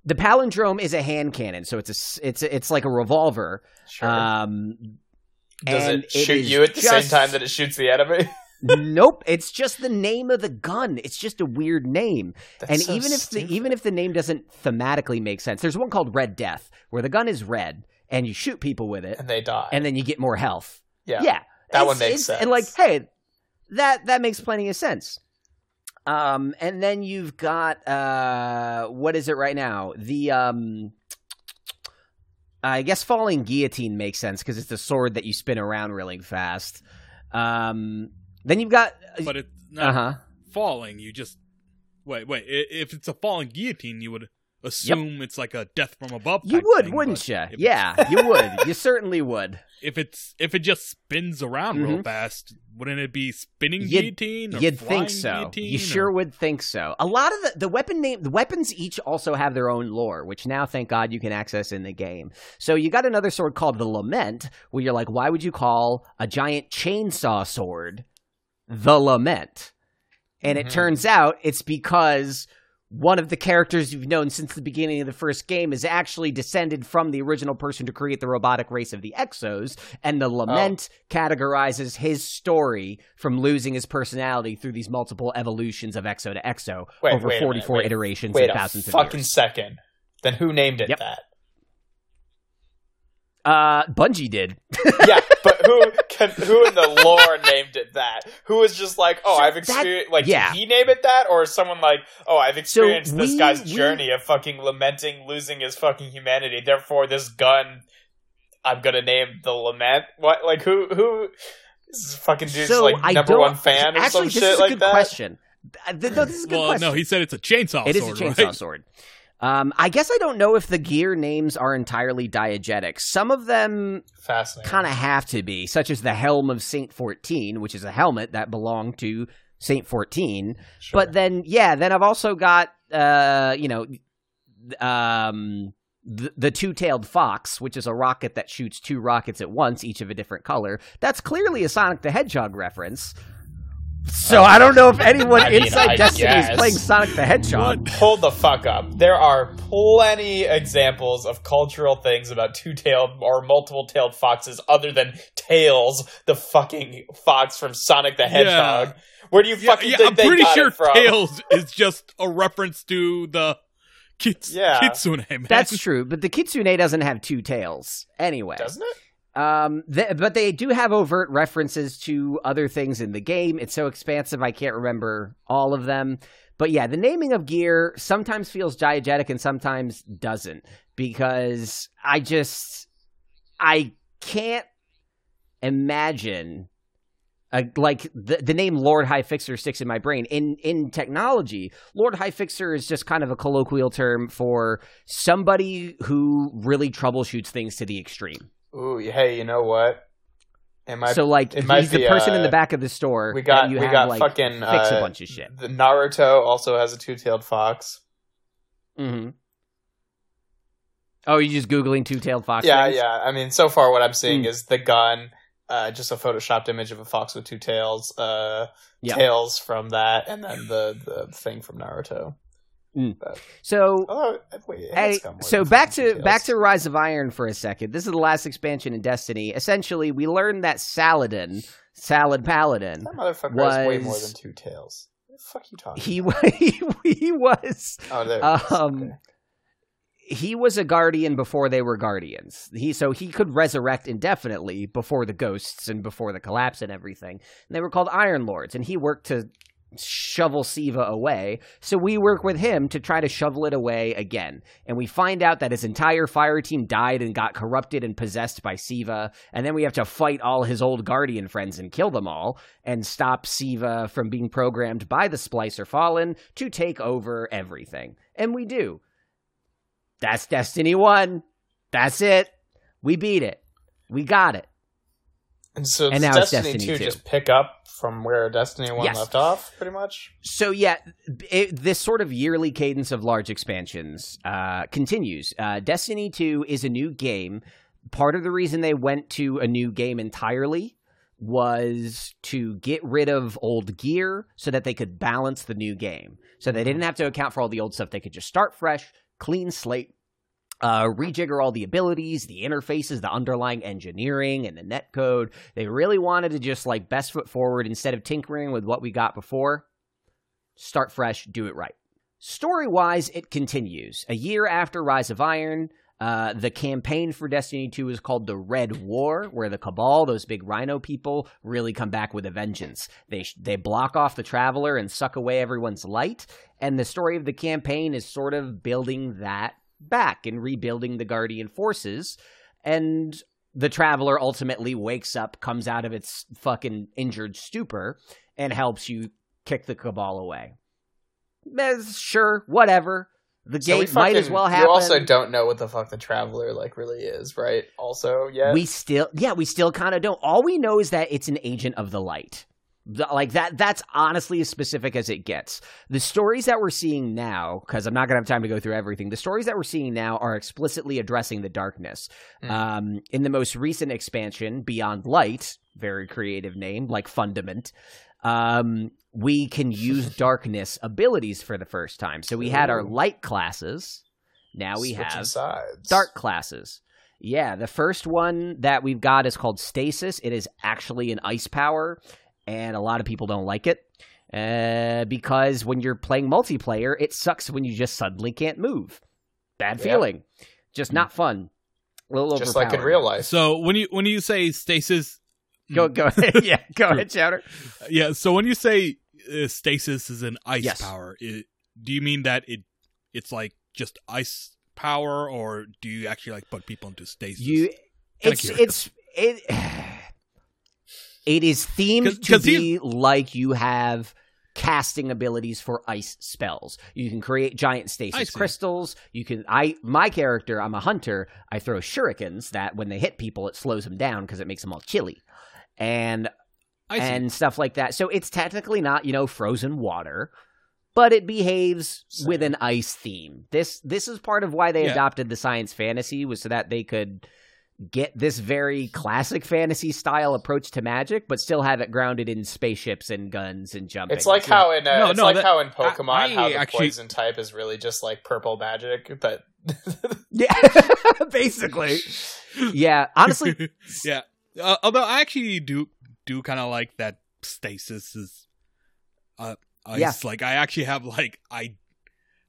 The palindrome is a hand cannon, so it's a s- it's a, it's like a revolver. Sure. Um, does and it shoot is you at the same time that it shoots the enemy? *laughs* nope, it's just the name of the gun. It's just a weird name. That's and so even if the even if the name doesn't thematically make sense, there's one called Red Death where the gun is red and you shoot people with it, and they die. and then you get more health. yeah, Yeah, that It's- one makes sense. And like, hey, that that makes plenty of sense. Um, and then you've got uh, what is it right now? The um, I guess falling guillotine makes sense because it's a sword that you spin around really fast. Um, then you've got But it's not uh huh. falling. You just wait, wait. If it's a falling guillotine, you would assume it's like a death from above. You would, thing, wouldn't you? Yeah, you *laughs* would. You certainly would. If it's if it just spins around real Mhm. fast, wouldn't it be spinning You'd- guillotine? You'd think so. You or- sure would think so. A lot of the, the weapon name, the weapons each also have their own lore, which now, thank God, you can access in the game. So you got another sword called the Lament, where you're like, why would you call a giant chainsaw sword the Lament? And it Mhm. turns out it's because one of the characters you've known since the beginning of the first game is actually descended from the original person to create the robotic race of the Exos, and the oh. Lament oh. categorizes his story from losing his personality through these multiple evolutions of Exo to Exo wait, over 44 wait, iterations wait and thousands of years. fucking second. Then who named it yep. that? Uh, Bungie did. *laughs* yeah, but who can, who in the lore named it that? Who was just like, oh, I've experienced like, yeah. did he name it that, or someone like, oh, I've experienced so this guy's we, journey of fucking lamenting losing his fucking humanity. Therefore, this gun, I'm gonna name the lament. What? Like who? Who? Is fucking dude's so like number one fan or actually, some shit like that? Question. Uh, no, this is a good well, question. no, he said it's a chainsaw. It sword, is a chainsaw right? sword. Um, I guess I don't know if the gear names are entirely diegetic. Some of them kind of have to be, such as the Helm of Saint 14, which is a helmet that belonged to Saint 14. Sure. But then, yeah, then I've also got, uh, you know, um, the, the two tailed fox, which is a rocket that shoots two rockets at once, each of a different color. That's clearly a Sonic the Hedgehog reference. So I don't know if anyone *laughs* I mean, inside I Destiny guess. is playing Sonic the Hedgehog. Hold the fuck up. There are plenty examples of cultural things about two-tailed or multiple-tailed foxes other than Tails, the fucking fox from Sonic the Hedgehog. Yeah. Where do you fucking yeah, yeah, think I'm pretty sure Tails is just a reference to the kits- yeah. kitsune. Man. That's true, but the kitsune doesn't have two tails anyway. Doesn't it? Um, th- but they do have overt references to other things in the game. It's so expansive, I can't remember all of them. But yeah, the naming of gear sometimes feels diegetic and sometimes doesn't because I just I can't imagine uh, like the the name Lord High Fixer sticks in my brain. In in technology, Lord High Fixer is just kind of a colloquial term for somebody who really troubleshoots things to the extreme. Ooh, hey, you know what? It might, so like he's be, the person uh, in the uh, back of the store. We got you we have, got like, fucking fix uh, a bunch of shit. The Naruto also has a two-tailed fox. Mm-hmm. Oh, you're just googling two-tailed fox? Yeah, things? yeah. I mean, so far what I'm seeing mm. is the gun, uh, just a photoshopped image of a fox with two tails, uh, yeah. tails from that, and then the the thing from Naruto. Mm. So, oh, wait, so back to details. back to Rise of Iron for a second. This is the last expansion in Destiny. Essentially, we learned that Saladin, Salad Paladin, that motherfucker was, has way more than two tails. What the fuck you talking? He about? *laughs* he, he was. Oh, there. Um, okay. He was a guardian before they were guardians. He so he could resurrect indefinitely before the ghosts and before the collapse and everything. And they were called Iron Lords, and he worked to shovel Siva away. So we work with him to try to shovel it away again. And we find out that his entire fire team died and got corrupted and possessed by Siva. And then we have to fight all his old Guardian friends and kill them all and stop Siva from being programmed by the Splicer Fallen to take over everything. And we do. That's Destiny 1. That's it. We beat it. We got it. And so and now Destiny, Destiny 2, 2 just pick up from where Destiny 1 yes. left off, pretty much? So, yeah, it, this sort of yearly cadence of large expansions uh, continues. Uh, Destiny 2 is a new game. Part of the reason they went to a new game entirely was to get rid of old gear so that they could balance the new game. So they didn't have to account for all the old stuff. They could just start fresh, clean slate, uh, rejigger all the abilities, the interfaces, the underlying engineering, and the net code. They really wanted to just like best foot forward instead of tinkering with what we got before. Start fresh, do it right. Story wise, it continues. A year after Rise of Iron, uh, the campaign for Destiny 2 is called the Red War, where the Cabal, those big rhino people, really come back with a vengeance. They they block off the Traveler and suck away everyone's light, and the story of the campaign is sort of building that back and rebuilding the Guardian forces. And the Traveler ultimately wakes up, comes out of its fucking injured stupor, and helps you kick the Cabal away. Sure, whatever. The game might as well happen. You also don't know what the fuck the Traveler like really is, right? Also, yeah. We still, yeah, we still kind of don't. All we know is that it's an agent of the light like that that's honestly as specific as it gets the stories that we're seeing now because i'm not going to have time to go through everything the stories that we're seeing now are explicitly addressing the darkness mm. um, in the most recent expansion beyond light very creative name like fundament um, we can use *laughs* darkness abilities for the first time. So we had our light classes. Now we Switching have sides. dark classes. Yeah, the first one that we've got is called Stasis. It is actually an ice power, and a lot of people don't like it uh, because when you're playing multiplayer, it sucks when you just suddenly can't move. Bad Yep. feeling, just not fun. A little just like in real life. So when you when you say stasis, Go go *laughs* ahead. yeah, go ahead, *laughs* Chowder. yeah. So when you say uh, stasis is an ice Yes. power, it, do you mean that it it's like just ice power, or do you actually like put people into stasis? You, Kinda it's curious. it's it. *sighs* It is themed 'Cause- to 'cause be you- like you have casting abilities for ice spells. You can create giant stasis crystals. You can I my character, I'm a hunter. I throw shurikens that when they hit people, it slows them down because it makes them all chilly, and and stuff like that. So it's technically not you know frozen water. But it behaves Same. with an ice theme. This this is part of why they Yeah. adopted the science fantasy was so that they could get this very classic fantasy style approach to magic, but still have it grounded in spaceships and guns and jumping. It's like how in uh, No, it's no, like that- how in Pokemon I how the actually- poison type is really just like purple magic, but *laughs* yeah, *laughs* basically, yeah. Honestly, *laughs* yeah. Uh, although I actually do do kind of like that stasis is uh ice. Yeah. Like I actually have like I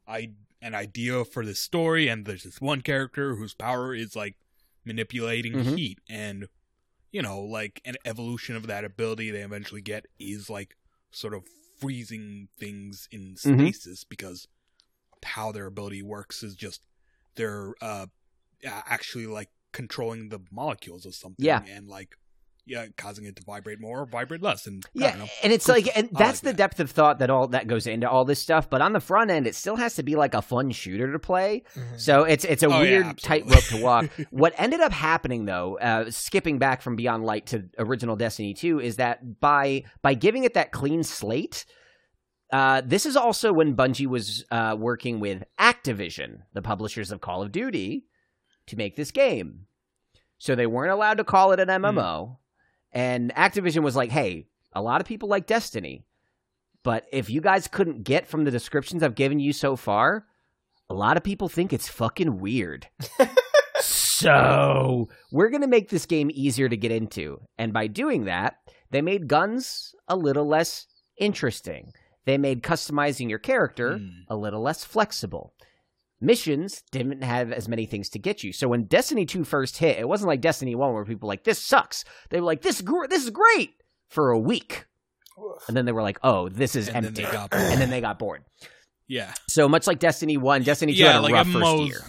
I an idea for this story, and there's this one character whose power is like manipulating Mhm. heat, and you know, like an evolution of that ability they eventually get is like sort of freezing things in Mhm. stasis because how their ability works is just they're uh actually like controlling the molecules of something Yeah. and like yeah causing it to vibrate more or vibrate less and Yeah, know. and it's Cool like, and that's like the that. depth of thought that all that goes into all this stuff. But on the front end, it still has to be like a fun shooter to play. So it's it's a Oh, weird absolutely. tightrope to walk. *laughs* what ended up happening though, uh, skipping back from Beyond Light to original Destiny 2, is that by by giving it that clean slate, uh, this is also when Bungie was uh, working with Activision, the publishers of Call of Duty, to make this game. So they weren't allowed to call it an MMO. And Activision was like, hey, a lot of people like Destiny. But if you guys couldn't get from the descriptions I've given you so far, a lot of people think it's fucking weird. *laughs* so we're going to make this game easier to get into. And by doing that, they made guns a little less interesting. They made customizing your character Hmm. a little less flexible. Missions didn't have as many things to get you. So when Destiny 2 first hit, it wasn't like Destiny 1 where people were like, this sucks. They were like, this, is gr- this is great for a week. And then they were like, oh, this is And empty. got and then they got bored. yeah So much like Destiny 1, Destiny 2 yeah had a like rough first year.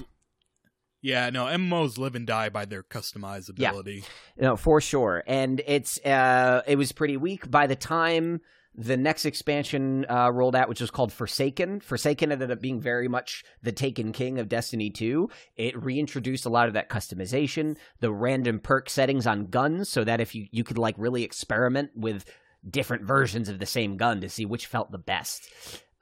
yeah no MMOs live and die by their customizability No, for sure. And it's uh it was pretty weak by the time the next expansion uh, rolled out, which was called Forsaken. Forsaken ended up being very much the Taken King of Destiny 2. It reintroduced a lot of that customization, the random perk settings on guns, so that if you you could like really experiment with different versions of the same gun to see which felt the best.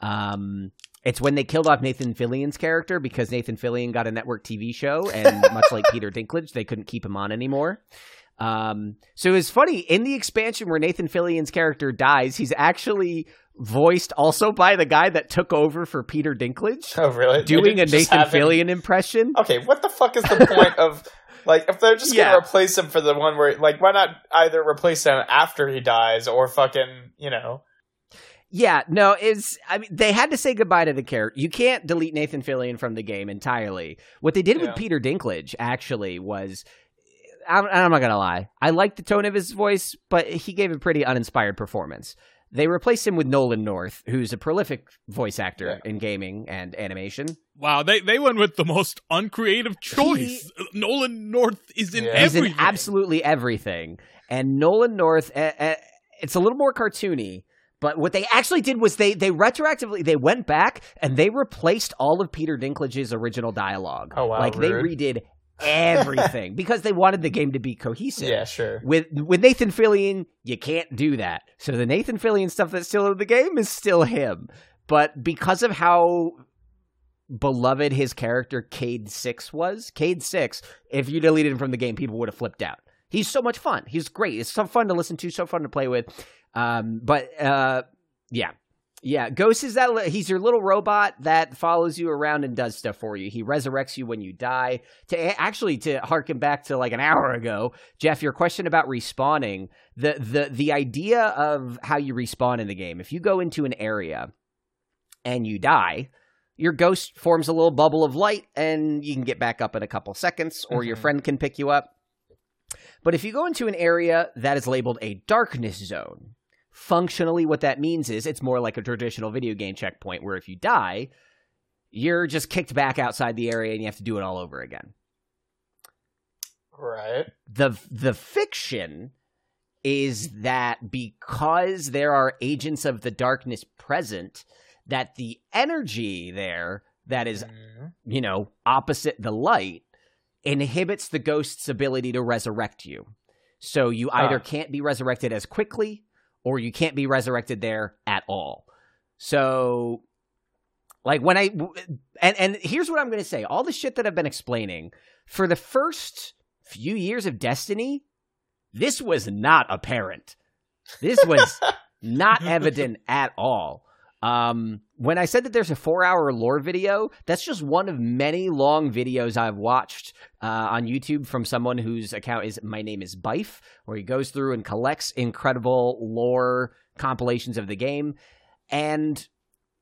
Um, it's when they killed off Nathan Fillion's character because Nathan Fillion got a network TV show, and much like *laughs* Peter Dinklage, they couldn't keep him on anymore. Um, so it's funny in the expansion where Nathan Fillion's character dies, he's actually voiced also by the guy that took over for Peter Dinklage, Oh, really? Doing a Nathan have him- Fillion impression. Okay, what the fuck is the point of *laughs* like if they're just Yeah. gonna replace him for the one where like why not either replace him after he dies or fucking you know Yeah, no, it's I mean they had to say goodbye to the character. You can't delete Nathan Fillion from the game entirely. What they did Yeah. with Peter Dinklage actually was I'm, I'm not gonna lie. I liked the tone of his voice, but he gave a pretty uninspired performance. They replaced him with Nolan North, who's a prolific voice actor in gaming and animation. wow they they went with the most uncreative choice Nolan North is in Yeah. He's in absolutely everything. And Nolan North, uh, uh, it's a little more cartoony. But what they actually did was they they retroactively they went back and they replaced all of Peter Dinklage's original dialogue. Oh, wow, Like they redid everything because they wanted the game to be cohesive. yeah sure With with Nathan Fillion, you can't do that. So the Nathan Fillion stuff that's still in the game is still him. But because of how beloved his character Cayde Six was, Cayde Six, if you deleted him from the game, people would have flipped out. He's so much fun. He's great. It's so fun to listen to, so fun to play with. Um, but uh, Yeah. Yeah, Ghost is that he's your little robot that follows you around and does stuff for you. He resurrects you when you die. To actually to harken back to like an hour ago, Jeff, your question about respawning, the the the idea of how you respawn in the game. If you go into an area and you die, your ghost forms a little bubble of light and you can get back up in a couple seconds or mm-hmm. your friend can pick you up. But if you go into an area that is labeled a darkness zone, functionally what that means is it's more like a traditional video game checkpoint where if you die, you're just kicked back outside the area and you have to do it all over again. Right. The the fiction is that because there are agents of the darkness present, that the energy there that is, mm-hmm. you know, opposite the light inhibits the ghost's ability to resurrect you. So you either can't be resurrected as quickly or you can't be resurrected there at all. So like when I and and here's what I'm going to say. All the shit that I've been explaining for the first few years of Destiny, this was not apparent. This was *laughs* not evident at all. Um, when I said that there's a four hour lore video, that's just one of many long videos I've watched uh, on YouTube from someone whose account is My Name is Byf, where he goes through and collects incredible lore compilations of the game. And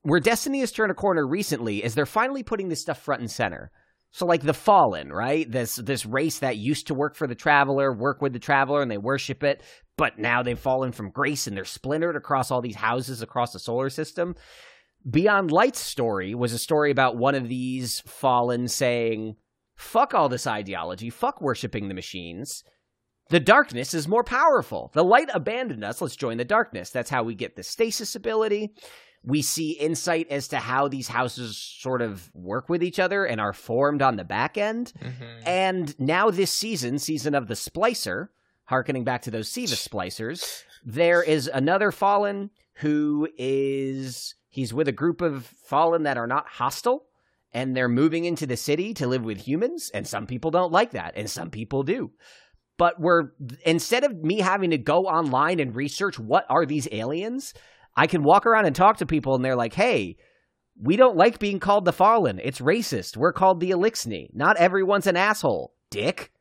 where Destiny has turned a corner recently is they're finally putting this stuff front and center. So like the Fallen, right? This this race that used to work for the Traveler, work with the Traveler, and they worship it, but now they've fallen from grace and they're splintered across all these houses across the solar system. Beyond Light's story was a story about one of these fallen saying, "Fuck all this ideology, fuck worshiping the machines." The darkness is more powerful. The light abandoned us. Let's join the darkness. That's how we get the stasis ability we see insight as to how these houses sort of work with each other and are formed on the back end. Mm-hmm. And now this season, season of the Splicer, harkening back to those Siva splicers, there is another Fallen who is he's with a group of Fallen that are not hostile and they're moving into the city to live with humans and some people don't like that and some people do but we're instead of me having to go online and research what are these aliens I can walk around and talk to people and they're like, hey, we don't like being called the Fallen. It's racist. We're called the Eliksni. Not everyone's an asshole, dick.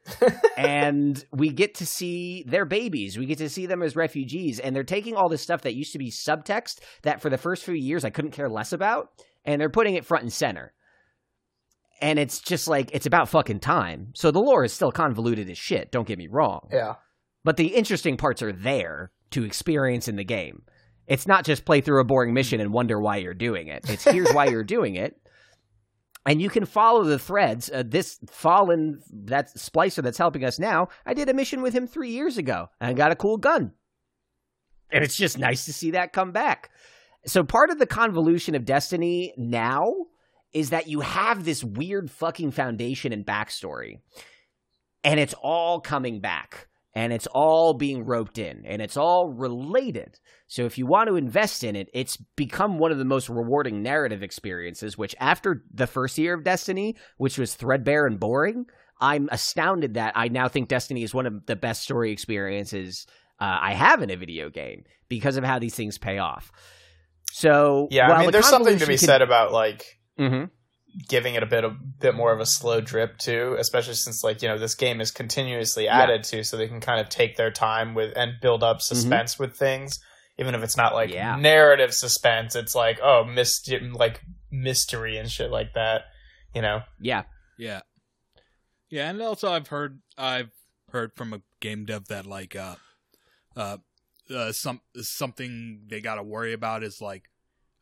and we get to see their babies. We get to see them as refugees. And they're taking all this stuff that used to be subtext that for the first few years I couldn't care less about, and they're putting it front and center. And it's just like, it's about fucking time. So the lore is still convoluted as shit, don't get me wrong. Yeah. But the interesting parts are there to experience in the game. It's not just play through a boring mission and wonder why you're doing it. It's here's why you're doing it. And you can follow the threads. Uh, this fallen, that splicer that's helping us now, I did a mission with him three years ago and got a cool gun. And it's just nice to see that come back. So part of the convolution of Destiny now is that you have this weird fucking foundation and backstory. And it's all coming back and it's all being roped in and it's all related. So if you want to invest in it, it's become one of the most rewarding narrative experiences, which after the first year of Destiny, which was threadbare and boring, I'm astounded that I now think Destiny is one of the best story experiences uh, I have in a video game because of how these things pay off. So yeah, I mean, there's something to be can... said about like mm-hmm giving it a bit a bit more of a slow drip too, especially since like you know this game is continuously added yeah. to, so they can kind of take their time with and build up mm-hmm. suspense mm-hmm. with things, even if it's not like yeah. narrative suspense. It's like oh, myst- like mystery and shit like that. You know? Yeah, yeah, yeah. And also, I've heard I've heard from a game dev that like uh uh, uh some something they got to worry about is like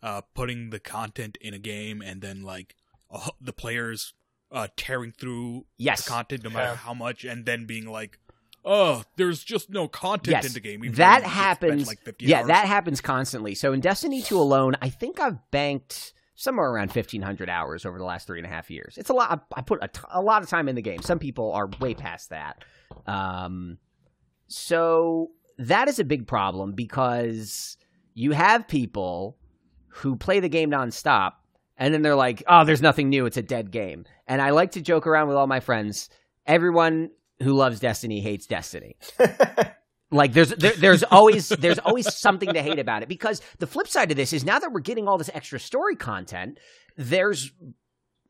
uh putting the content in a game and then like uh, the players uh, tearing through yes. content no matter yeah. how much, and then being like, "Oh, there's just no content yes. in the game." that happens. Like yeah, hours. that happens constantly. So in Destiny 2 alone, I think I've banked somewhere around 1500 hours over the last three and a half years it's a lot i put a, t- a lot of time in the game some people are way past that um, so that is a big problem because you have people who play the game nonstop and then they're like, "Oh, there's nothing new. It's a dead game." And I like to joke around with all my friends. Everyone who loves Destiny hates Destiny. *laughs* Like there's there, there's always there's always something to hate about it because the flip side of this is now that we're getting all this extra story content, there's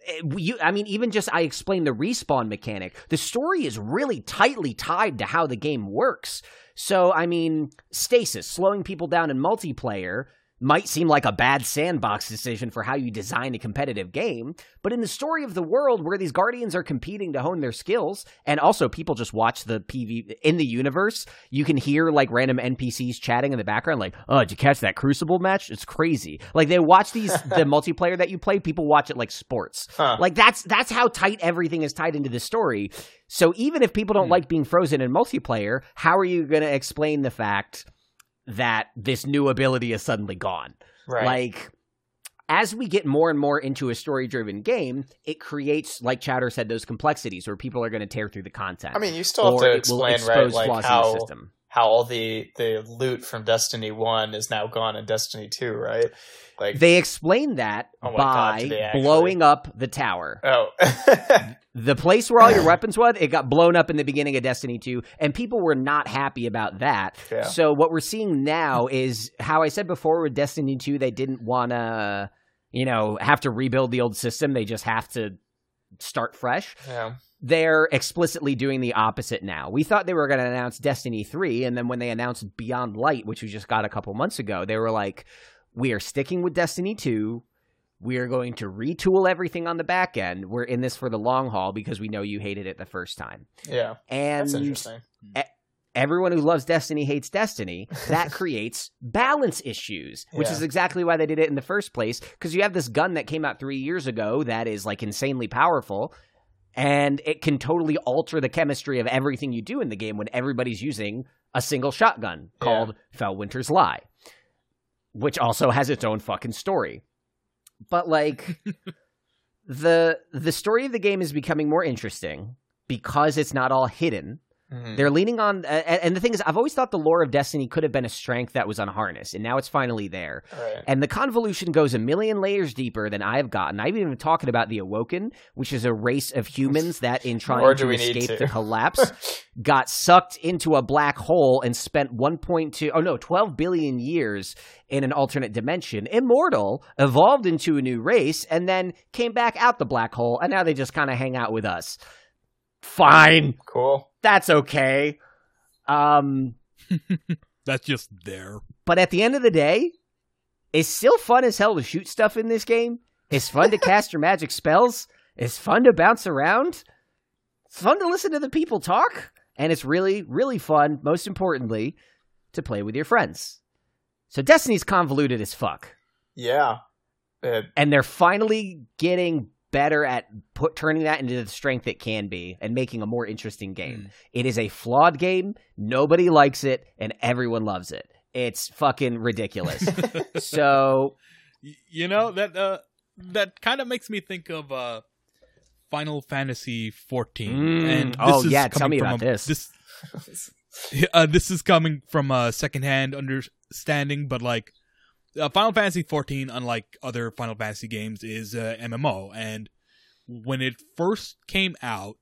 eh, you, I mean, even just I explained the respawn mechanic. The story is really tightly tied to how the game works. So, I mean, stasis, slowing people down in multiplayer, might seem like a bad sandbox decision for how you design a competitive game, but in the story of the world where these guardians are competing to hone their skills, and also people just watch the PV in the universe, you can hear like random NPCs chatting in the background, like, "Oh, did you catch that Crucible match? It's crazy." Like they watch these *laughs* the multiplayer that you play, people watch it like sports. Huh. Like that's that's how tight everything is tied into the story. So even if people don't Hmm. like being frozen in multiplayer, how are you going to explain the fact? That this new ability is suddenly gone. Right. Like as we get more and more into a story driven game, it creates, like Chowder said, those complexities where people are going to tear through the content. I mean, you still have to explain, right? Like flaws in the how system. How all the the loot from Destiny One is now gone in Destiny Two, right? Like, They explain that Oh my God, by actually? blowing up the tower. oh, *laughs* The place where all your weapons was, it got blown up in the beginning of Destiny 2, and people were not happy about that. Yeah. So what we're seeing now is how I said before with Destiny 2, they didn't want to, you know, have to rebuild the old system. They just have to start fresh. yeah. They're explicitly doing the opposite now. We thought they were going to announce Destiny 3, and then when they announced Beyond Light, which we just got a couple months ago, they were like, we are sticking with Destiny 2. We are going to retool everything on the back end. We're in this for the long haul because we know you hated it the first time. Yeah, And that's interesting. everyone who loves Destiny hates Destiny. *laughs* That creates balance issues, which Yeah. is exactly why they did it in the first place. Because you have this gun that came out three years ago that is like insanely powerful, and it can totally alter the chemistry of everything you do in the game when everybody's using a single shotgun Yeah. called Felwinter's Lie, which also has its own fucking story. But like *laughs* the the story of the game is becoming more interesting because it's not all hidden. Mhm. They're leaning on, uh, and the thing is, I've always thought the lore of Destiny could have been a strength that was unharnessed, and now it's finally there. Right. And the convolution goes a million layers deeper than I've gotten. I've even been talking about the Awoken, which is a race of humans that, in trying to escape to? the collapse, *laughs* got sucked into a black hole and spent 1.2, oh no, 12 billion years in an alternate dimension, immortal, evolved into a new race, and then came back out the black hole, and now they just kind of hang out with us. Fine Cool. that's okay. Um, *laughs* That's just there. but at the end of the day, it's still fun as hell to shoot stuff in this game. It's fun to *laughs* cast your magic spells. It's fun to bounce around. It's fun to listen to the people talk. And it's really, really fun, most importantly, to play with your friends. So Destiny's convoluted as fuck. Yeah. It, And they're finally getting better at put turning that into the strength it can be and making a more interesting game. It is a flawed game. Nobody likes it, and everyone loves it. It's fucking ridiculous. *laughs* so you know that uh, that kind of makes me think of uh, Final Fantasy 14. Mm. And this Oh, is yeah, tell coming me from about a- this. This *laughs* uh, this is coming from a secondhand understanding, but like uh, Final Fantasy 14, unlike other Final Fantasy games, is uh, MMO, and when it first came out,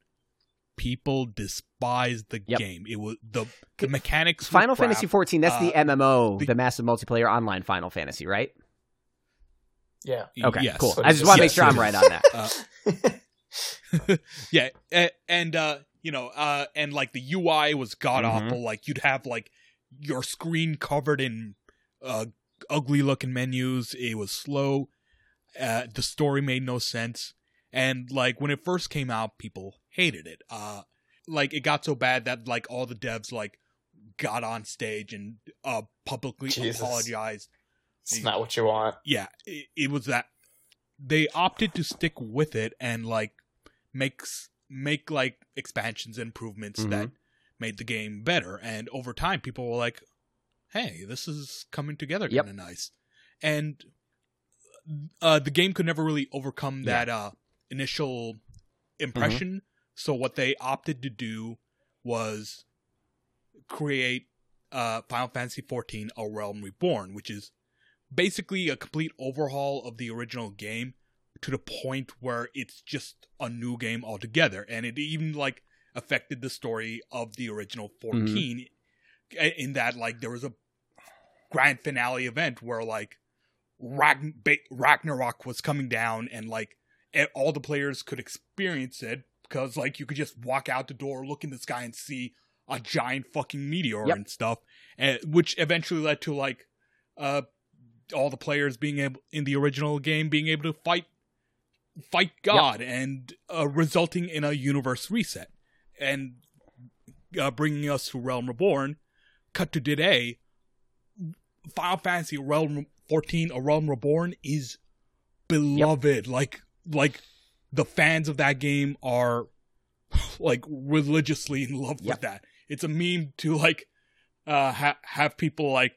people despised the Yep. game. It was the the mechanics. were Final crap. Fantasy 14, that's the Uh, MMO, the- the massive multiplayer online Final Fantasy, right? yeah. Okay, Yes. cool. I just want to make sure it I'm right on that. Uh, *laughs* yeah, and uh, you know, uh, and like the UI was god Mhm. awful. Like you'd have like your screen covered in uh, ugly looking menus. It was slow. Uh, the story made no sense, and like when it first came out, people hated it. Uh, like it got so bad that like all the devs like got on stage and uh publicly Jesus. apologized It's not what you want. yeah, it, it was that they opted to stick with it and like makes make like expansions and improvements Mhm. that made the game better. And over time, people were like, "Hey, this is coming together kind of nice." And uh, the game could never really overcome Yeah. that uh, initial impression. So what they opted to do was create uh, Final Fantasy XIV: A Realm Reborn, which is basically a complete overhaul of the original game to the point where it's just a new game altogether, and it even like affected the story of the original 14 in that like there was a grand finale event where like Ragn- ba- Ragnarok was coming down and like e- all the players could experience it because like you could just walk out the door, look in the sky, and see a giant fucking meteor Yep. and stuff, and which eventually led to like uh all the players being able in the original game being able to fight fight God and uh, resulting in a universe reset and uh, bringing us to Realm Reborn. Cut to today, Final Fantasy Realm 14, A Realm Reborn is beloved. Like like the fans of that game are *sighs* like religiously in love Yep. with that. It's a meme to like uh ha- have people like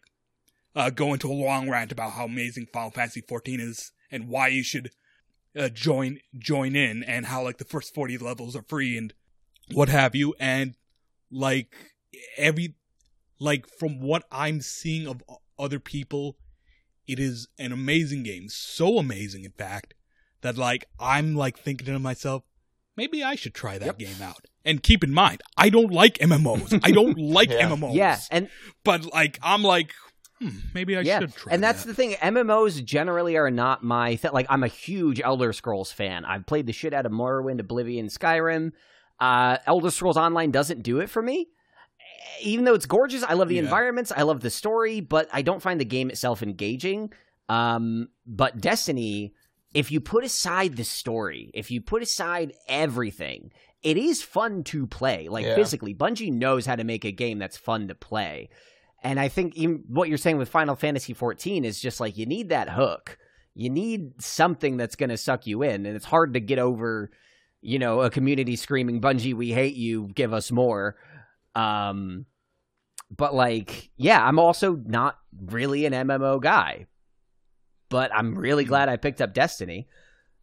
uh go into a long rant about how amazing Final Fantasy 14 is and why you should uh, join join in and how like the first 40 levels are free and what have you and like every like from what I'm seeing of other people it is an amazing game so amazing in fact that like I'm like thinking to myself maybe I should try that Yep. game out and keep in mind I don't like MMOs I don't *laughs* like Yeah. MMOs Yeah, and but like I'm like hmm, maybe I yeah, should try and that's that. the thing. MMOs generally are not my th- like. I'm a huge Elder Scrolls fan. I've played the shit out of Morrowind, Oblivion, Skyrim. Uh, Elder Scrolls Online doesn't do it for me. Even though it's gorgeous, I love the Yeah. environments, I love the story, but I don't find the game itself engaging. Um, but Destiny, if you put aside the story, if you put aside everything, it is fun to play. Like Yeah. physically, Bungie knows how to make a game that's fun to play. And I think what you're saying with Final Fantasy 14 is just like you need that hook. You need something that's going to suck you in, and it's hard to get over, you know, a community screaming "Bungie, we hate you, give us more." Um, but like, yeah, I'm also not really an MMO guy, but I'm really glad I picked up Destiny.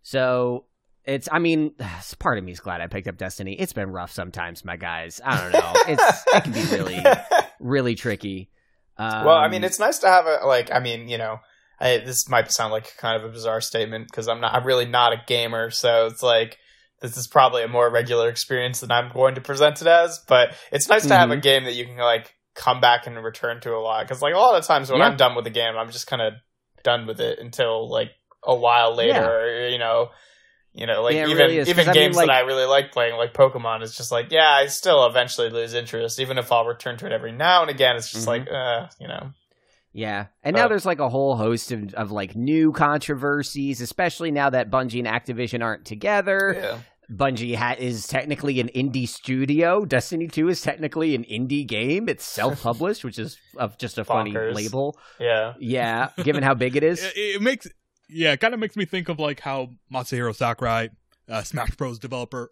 So it's, I mean, *sighs* part of me is glad I picked up Destiny. It's been rough sometimes, my guys. I don't know. It's it can be really *laughs* really tricky. Um, well, I mean, it's nice to have a like. I mean, you know, I, this might sound like kind of a bizarre statement because I'm not. I'm really not a gamer, so it's like this is probably a more regular experience than I'm going to present it as. But it's nice to have a Mhm. game that you can like come back and return to a lot because like a lot of times when Yeah. I'm done with the game, I'm just kind of done with it until like a while later, Yeah. or you know. You know, like Yeah, even really even I mean, games like- that I really like playing, like Pokemon, is just like, yeah, I still eventually lose interest, even if I'll return to it every now and again. It's just Mhm. like, uh, you know, Yeah. And now there's like a whole host of, of like new controversies, especially now that Bungie and Activision aren't together. yeah. Bungie ha- is technically an indie studio. Destiny 2 is technically an indie game. It's self published, which is uh, just a funny Bonkers. label. Yeah. Yeah. Given how big it is. *laughs* it, it makes yeah, it kind of makes me think of like how Masahiro Sakurai, uh, Smash Bros. developer,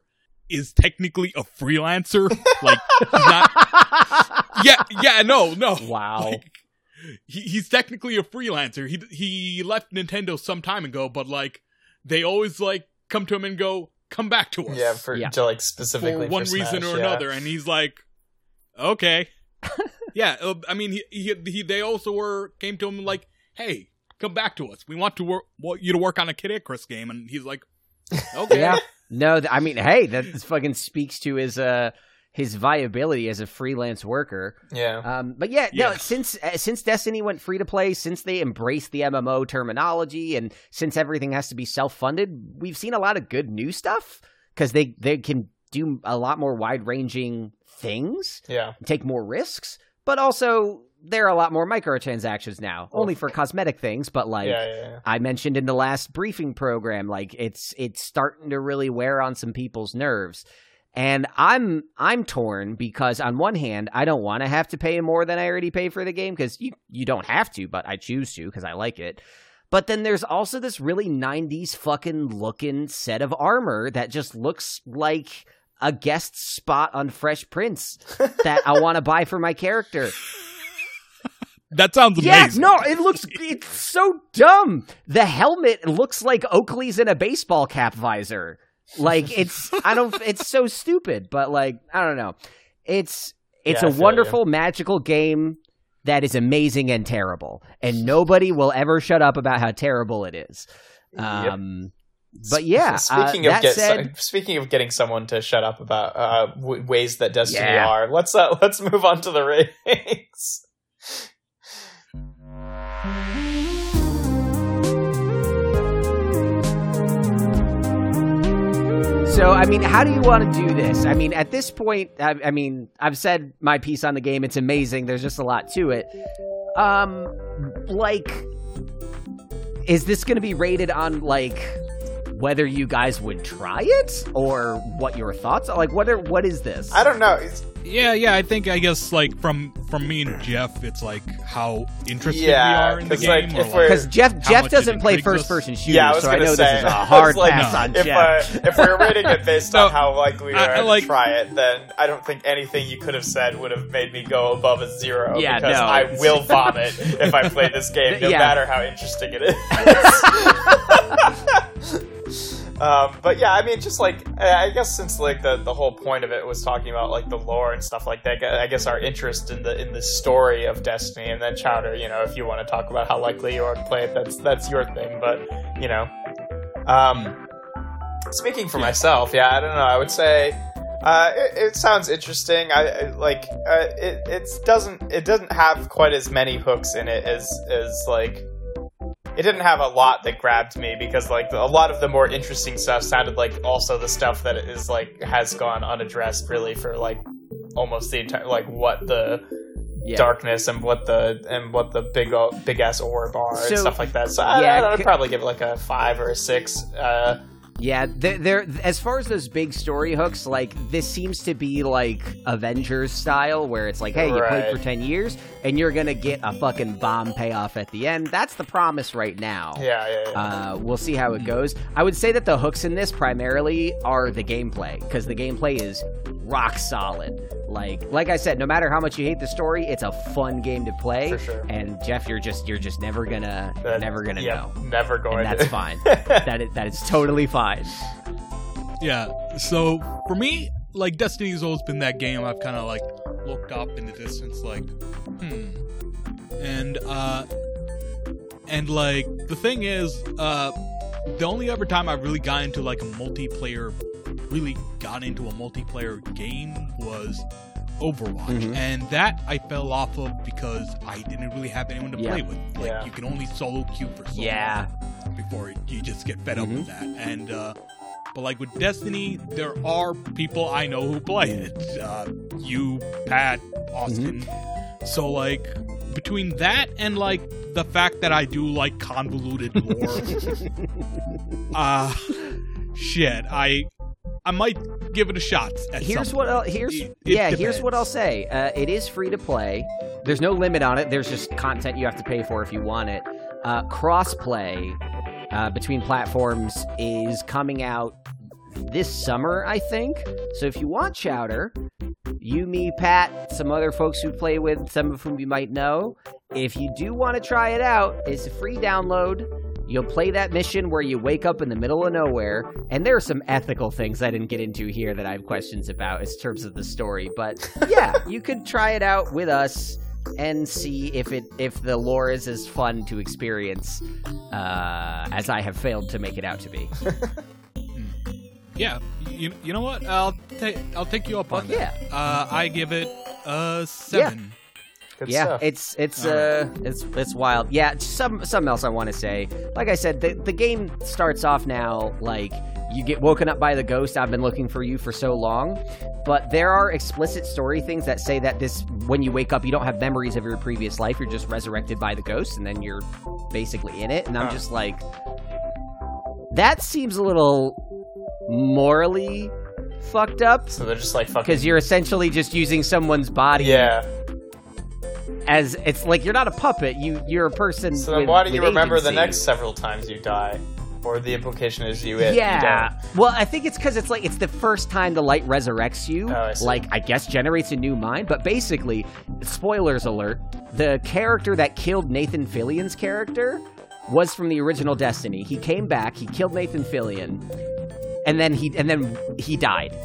is technically a freelancer. *laughs* like, not. *laughs* Yeah, yeah, no, no. Wow. Like, he, he's technically a freelancer. He he left Nintendo some time ago, but like they always like come to him and go, "Come back to us." Yeah, for Yeah. to like specifically for one for reason Smash, or yeah. another, and he's like, "Okay." *laughs* yeah, uh, I mean, he, he he they also were came to him like, "Hey, come back to us. We want to work want you to work on a Kid Icarus game," and he's like, *laughs* "Okay." Yeah. No, th- I mean, hey, that *laughs* fucking speaks to his uh his viability as a freelance worker. Yeah. Um, but yeah, no, since uh, since Destiny went free to play, since they embraced the MMO terminology, and since everything has to be self funded, we've seen a lot of good new stuff because they they can do a lot more wide ranging things, Yeah. take more risks, but also there are a lot more microtransactions now, only for cosmetic things, but like. yeah, yeah, yeah. I mentioned in the last briefing program, like it's it's starting to really wear on some people's nerves. And I'm I'm torn because on one hand, I don't want to have to pay more than I already pay for the game because you you don't have to, but I choose to because I like it. But then there's also this really 90s fucking looking set of armor that just looks like a guest spot on Fresh Prince *laughs* that I want to buy for my character. That sounds Yeah, amazing. no, it looks it's so dumb. The helmet looks like Oakley's in a baseball cap visor. Like it's I don't it's so stupid, but like I don't know. It's it's Yeah, a wonderful magical game that is amazing and terrible. And nobody will ever shut up about how terrible it is. Yep. Um but yeah, speaking uh, of get, said, speaking of getting someone to shut up about uh, w- ways that Destiny Yeah. are, let's uh, *laughs* let's move on to the *laughs* ratings. So, I mean, how do you want to do this? I mean, at this point, I, I mean, I've said my piece on the game. It's amazing. There's just a lot to it. Um, like, is this going to be rated on like whether you guys would try it or what your thoughts are? Like, what are what is this? I don't know. It's, Yeah, yeah. I think I guess like from from me and Jeff, it's like how interested Yeah, we are in the game. like, or, Because Jeff Jeff doesn't play intrigues us? first person shooters, yeah, I was so I gonna know say this is a *laughs* I hard like, pass on if, Jeff. uh, if we're rating it based *laughs* No, on how likely we are I like- to try it, then I don't think anything you could have said would have made me go above a zero. Yeah, because no. I will *laughs* vomit if I play this game, no Yeah. matter how interesting it is. Um, but yeah, I mean, just like I guess since like the, the whole point of it was talking about like the lore and stuff like that, I guess our interest in the in the story of Destiny, and then Chowder, you know, if you want to talk about how likely you are to play it, that's that's your thing. But you know, um, speaking for myself, yeah, I don't know. I would say uh, it, it sounds interesting. I, I like uh, it. It doesn't it doesn't have quite as many hooks in it as as like it didn't have a lot that grabbed me because like a lot of the more interesting stuff sounded like also the stuff that is like has gone unaddressed really for like almost the entire like what the Yeah. darkness and what the and what the big big ass orb are So, and stuff like that. So I, yeah, I I'd probably give it like a five or a six. Uh, Yeah, they're, they're as far as those big story hooks, like this seems to be like Avengers style, where it's like, hey, you played for ten years and you're gonna get a fucking bomb payoff at the end. That's the promise right now. yeah, yeah, yeah. Uh, we'll see how it goes. I would say that the hooks in this primarily are the gameplay because the gameplay is rock solid. Like, like I said, no matter how much you hate the story, it's a fun game to play. For sure. And Jeff, you're just you're just never gonna That- never gonna yeah, know, Never going. and that's to. fine. *laughs* that is, that is totally fine. Yeah. So for me, like Destiny's always been that game I've kind of like looked up in the distance, like, hmm. And uh, and like the thing is, uh, the only other time I really got into like a multiplayer, really got into a multiplayer game was Overwatch, Mhm. and that I fell off of because I didn't really have anyone to Yeah. play with. Like Yeah. you can only solo queue for so long Yeah. before you just get fed up Mhm. with that. And uh, but like with Destiny, there are people I know who play it. Uh, you, Pat, Austin. So like between that and like the fact that I do like convoluted lore, *laughs* uh shit, I I might give it a shot. At here's some what. I'll, here's It- it yeah here's what. I'll say. Uh, it is free to play. There's no limit on it. There's just content you have to pay for if you want it. Uh, crossplay uh, between platforms is coming out this summer, I think. So if you want Chowder, you, me, Pat, some other folks who play with, some of whom you might know. If you do want to try it out, it's a free download. You'll play that mission where you wake up in the middle of nowhere, and there are some ethical things I didn't get into here that I have questions about in terms of the story. But *laughs* yeah, you could try it out with us and see if it if the lore is as fun to experience uh, as I have failed to make it out to be. *laughs* Yeah, you, you know what? I'll take I'll take you up on Fuck that. Uh, I give it a seven. Good yeah, stuff. it's it's All uh it's it's wild. Yeah, some something else I want to say. Like I said, the the game starts off now like you get woken up by the ghost. I've been looking for you for so long, but there are explicit story things that say that this when you wake up, you don't have memories of your previous life. You're just resurrected by the ghost, and then you're basically in it. And I'm just like, that seems a little morally fucked up so they're just like fucking. because you're essentially just using someone's body yeah. As it's like you're not a puppet. You you're a person. So then, with- why do you remember the next several times you die? Or the implication is you it. Yeah. You Well, I think it's because it's like it's the first time the light resurrects you. Oh, I see. like I guess generates a new mind. But basically, spoilers alert: the character that killed Nathan Fillion's character was from the original Destiny. He came back. He killed Nathan Fillion, and then he and then he died.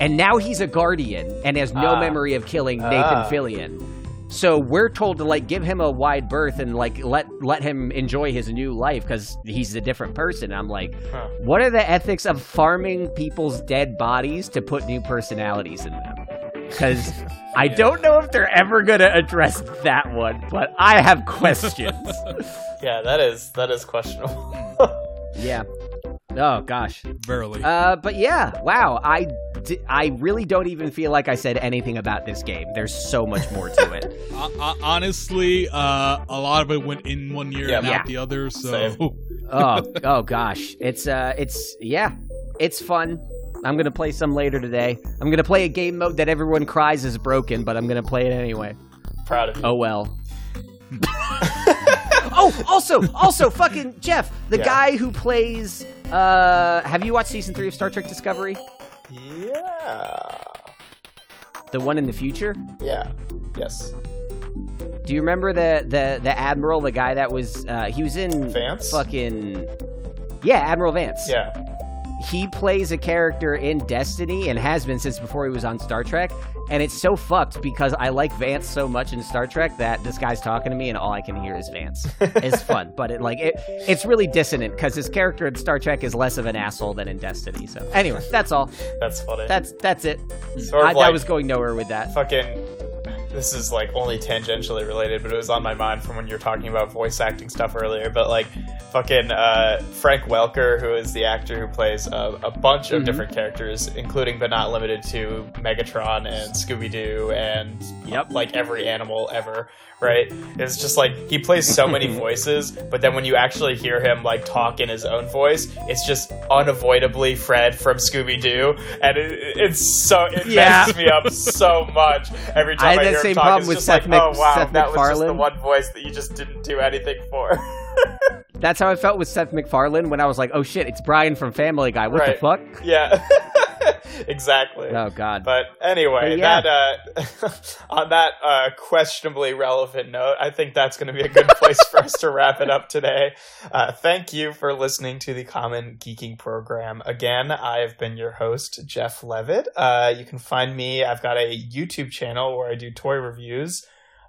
And now he's a guardian and has no Ah. memory of killing Nathan Ah. Fillion. So we're told to like give him a wide berth and like let let him enjoy his new life because he's a different person. I'm like, Huh. what are the ethics of farming people's dead bodies to put new personalities in them? Because I *laughs* Yeah. don't know if they're ever gonna address that one, but I have *laughs* questions. Yeah, that is that is questionable. *laughs* yeah. Oh gosh. Verily. Uh, but yeah, wow. I, di- I really don't even feel like I said anything about this game. There's so much more to it. *laughs* Uh, uh, honestly, uh, a lot of it went in one year Yeah. and Yeah. out the other. So *laughs* oh, oh gosh. It's uh, it's yeah, it's fun. I'm gonna play some later today. I'm gonna play a game mode that everyone cries is broken, but I'm gonna play it anyway. Proud of you. Oh well. *laughs* oh, also, also, fucking Jeff, the Yeah. guy who plays. Uh, have you watched season three of Star Trek Discovery? Yeah. The one in the future? Yeah. Yes. Do you remember the the the admiral, the guy that was uh, he was in Vance? fucking yeah, Admiral Vance. Yeah. He plays a character in Destiny and has been since before he was on Star Trek. And it's so fucked because I like Vance so much in Star Trek that this guy's talking to me and all I can hear is Vance. *laughs* it's fun, but it like it it's really dissonant because his character in Star Trek is less of an asshole than in Destiny. So anyway, that's all. *laughs* That's funny. That's that's it. sort I, of I like was going nowhere with that. fucking this is like only tangentially related, but it was on my mind from when you were talking about voice acting stuff earlier. But like, fucking uh, Frank Welker, who is the actor who plays a, a bunch of Mhm. different characters, including but not limited to Megatron and Scooby Doo and Yep. like every animal ever. Right? It's just like he plays so many *laughs* voices, but then when you actually hear him like talk in his own voice, it's just unavoidably Fred from Scooby Doo, and it, it's so it Yeah. messes me up so much every time had I, that hear same problem with Seth like, Mac- oh wow, Seth that was just the one voice that you just didn't do anything for. *laughs* That's how I felt with Seth MacFarlane when I was like, "Oh shit, it's Brian from Family Guy. What Right. the fuck?" yeah, *laughs* exactly. Oh god. But anyway, But yeah. that uh, *laughs* on that uh, questionably relevant note, I think that's going to be a good place for us to wrap it up today. Uh, thank you for listening to the Common Geeking Program. Again, I've been your host, Jeff Levitt. Uh, you can find me. I've got a YouTube channel where I do toy reviews.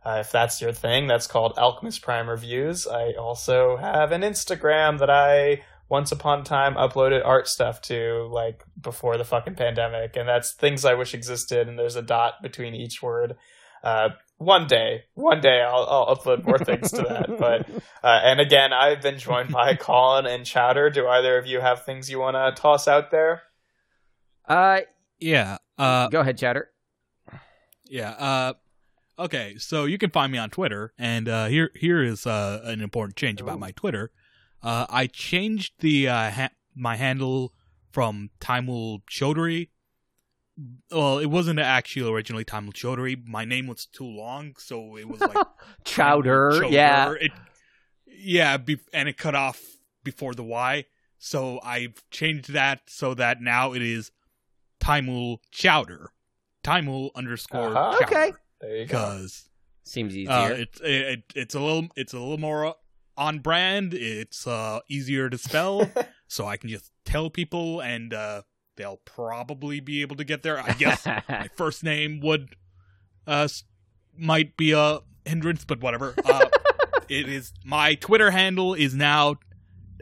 Uh, if that's your thing, that's called Alchemist Prime Reviews. I also have an Instagram that I once upon a time uploaded art stuff to, like before the fucking pandemic, and that's things I wish existed. And there's a dot between each word. Uh, one day, one day, I'll, I'll upload more things to that. *laughs* But uh, and again, I've been joined by *laughs* Colin and Chowder. Do either of you have things you want to toss out there? Uh, yeah. Uh, go ahead, Chatter. Yeah. Uh, okay. So you can find me on Twitter, and uh, here here is uh, an important change about my Twitter. Uh, I changed the uh, ha- my handle from Taimul Chaudhry. Well, it wasn't actually originally Taimul Chaudhry. My name was too long, so it was like *laughs* Chowder. Yeah. It, yeah, be- and it cut off before the Y. So I've changed that so that now it is Taimul Chowder. Taimul underscore Uh-huh. Chowder. Okay. There you go. Because Seems easier. uh, it's it, it, it's a little it's a little more on brand. It's uh, easier to spell, *laughs* so I can just tell people, and uh, they'll probably be able to get there. I guess my *laughs* first name would uh might be a hindrance, but whatever. Uh, *laughs* it is my Twitter handle is now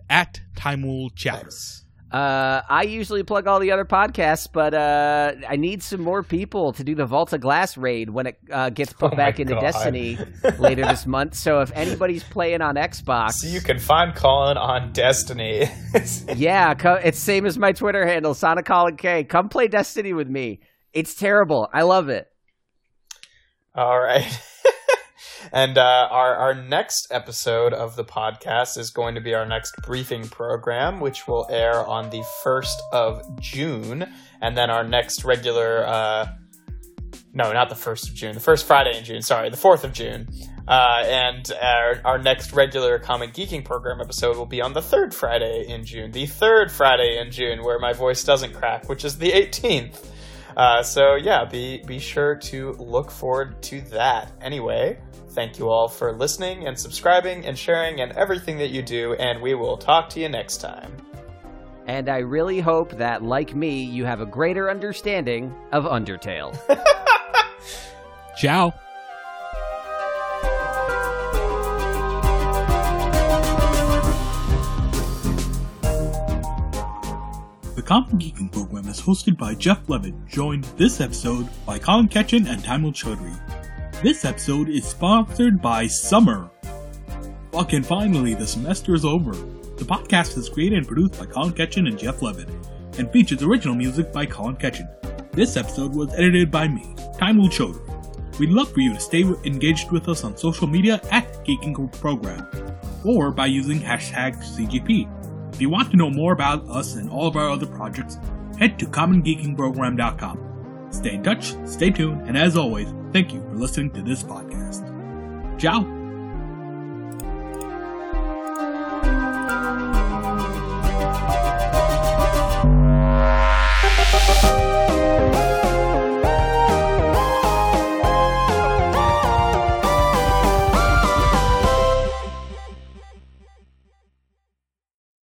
at Taimul Chowder. Nice. Uh, I usually plug all the other podcasts, but uh, I need some more people to do the Vault of Glass raid when it uh, gets put Oh back into God. Destiny *laughs* later this month. So if anybody's playing on Xbox, So you can find Colin on Destiny. *laughs* yeah, it's same as my Twitter handle, Sonic Colin K. Come play Destiny with me. It's terrible. I love it. All right. *laughs* and uh, our our next episode of the podcast is going to be our next briefing program, which will air on the first of June, and then our next regular. Uh, no, not the first of June. The first Friday in June. Sorry, the fourth of June. Uh, and our, our next regular Common Geeking program episode will be on the third Friday in June. The third Friday in June, where my voice doesn't crack, which is the 18th. Uh, so yeah, be be sure to look forward to that. Anyway, thank you all for listening and subscribing and sharing and everything that you do, and we will talk to you next time. And I really hope that, like me, you have a greater understanding of Undertale. *laughs* Ciao. Common Geeking program is hosted by Jeff Levitt, joined this episode by Colin Ketchin and Taimul Chaudhry. This episode is sponsored by Summer. Fucking finally, the semester is over. The podcast is created and produced by Colin Ketchin and Jeff Levitt, and features original music by Colin Ketchin. This episode was edited by me, Taimul Chaudhry. We'd love for you to stay engaged with us on social media at Geeking Program, or by using hashtag CGP. If you want to know more about us and all of our other projects, head to commongeekingprogram.com. Stay in touch, stay tuned, and as always, thank you for listening to this podcast. Ciao!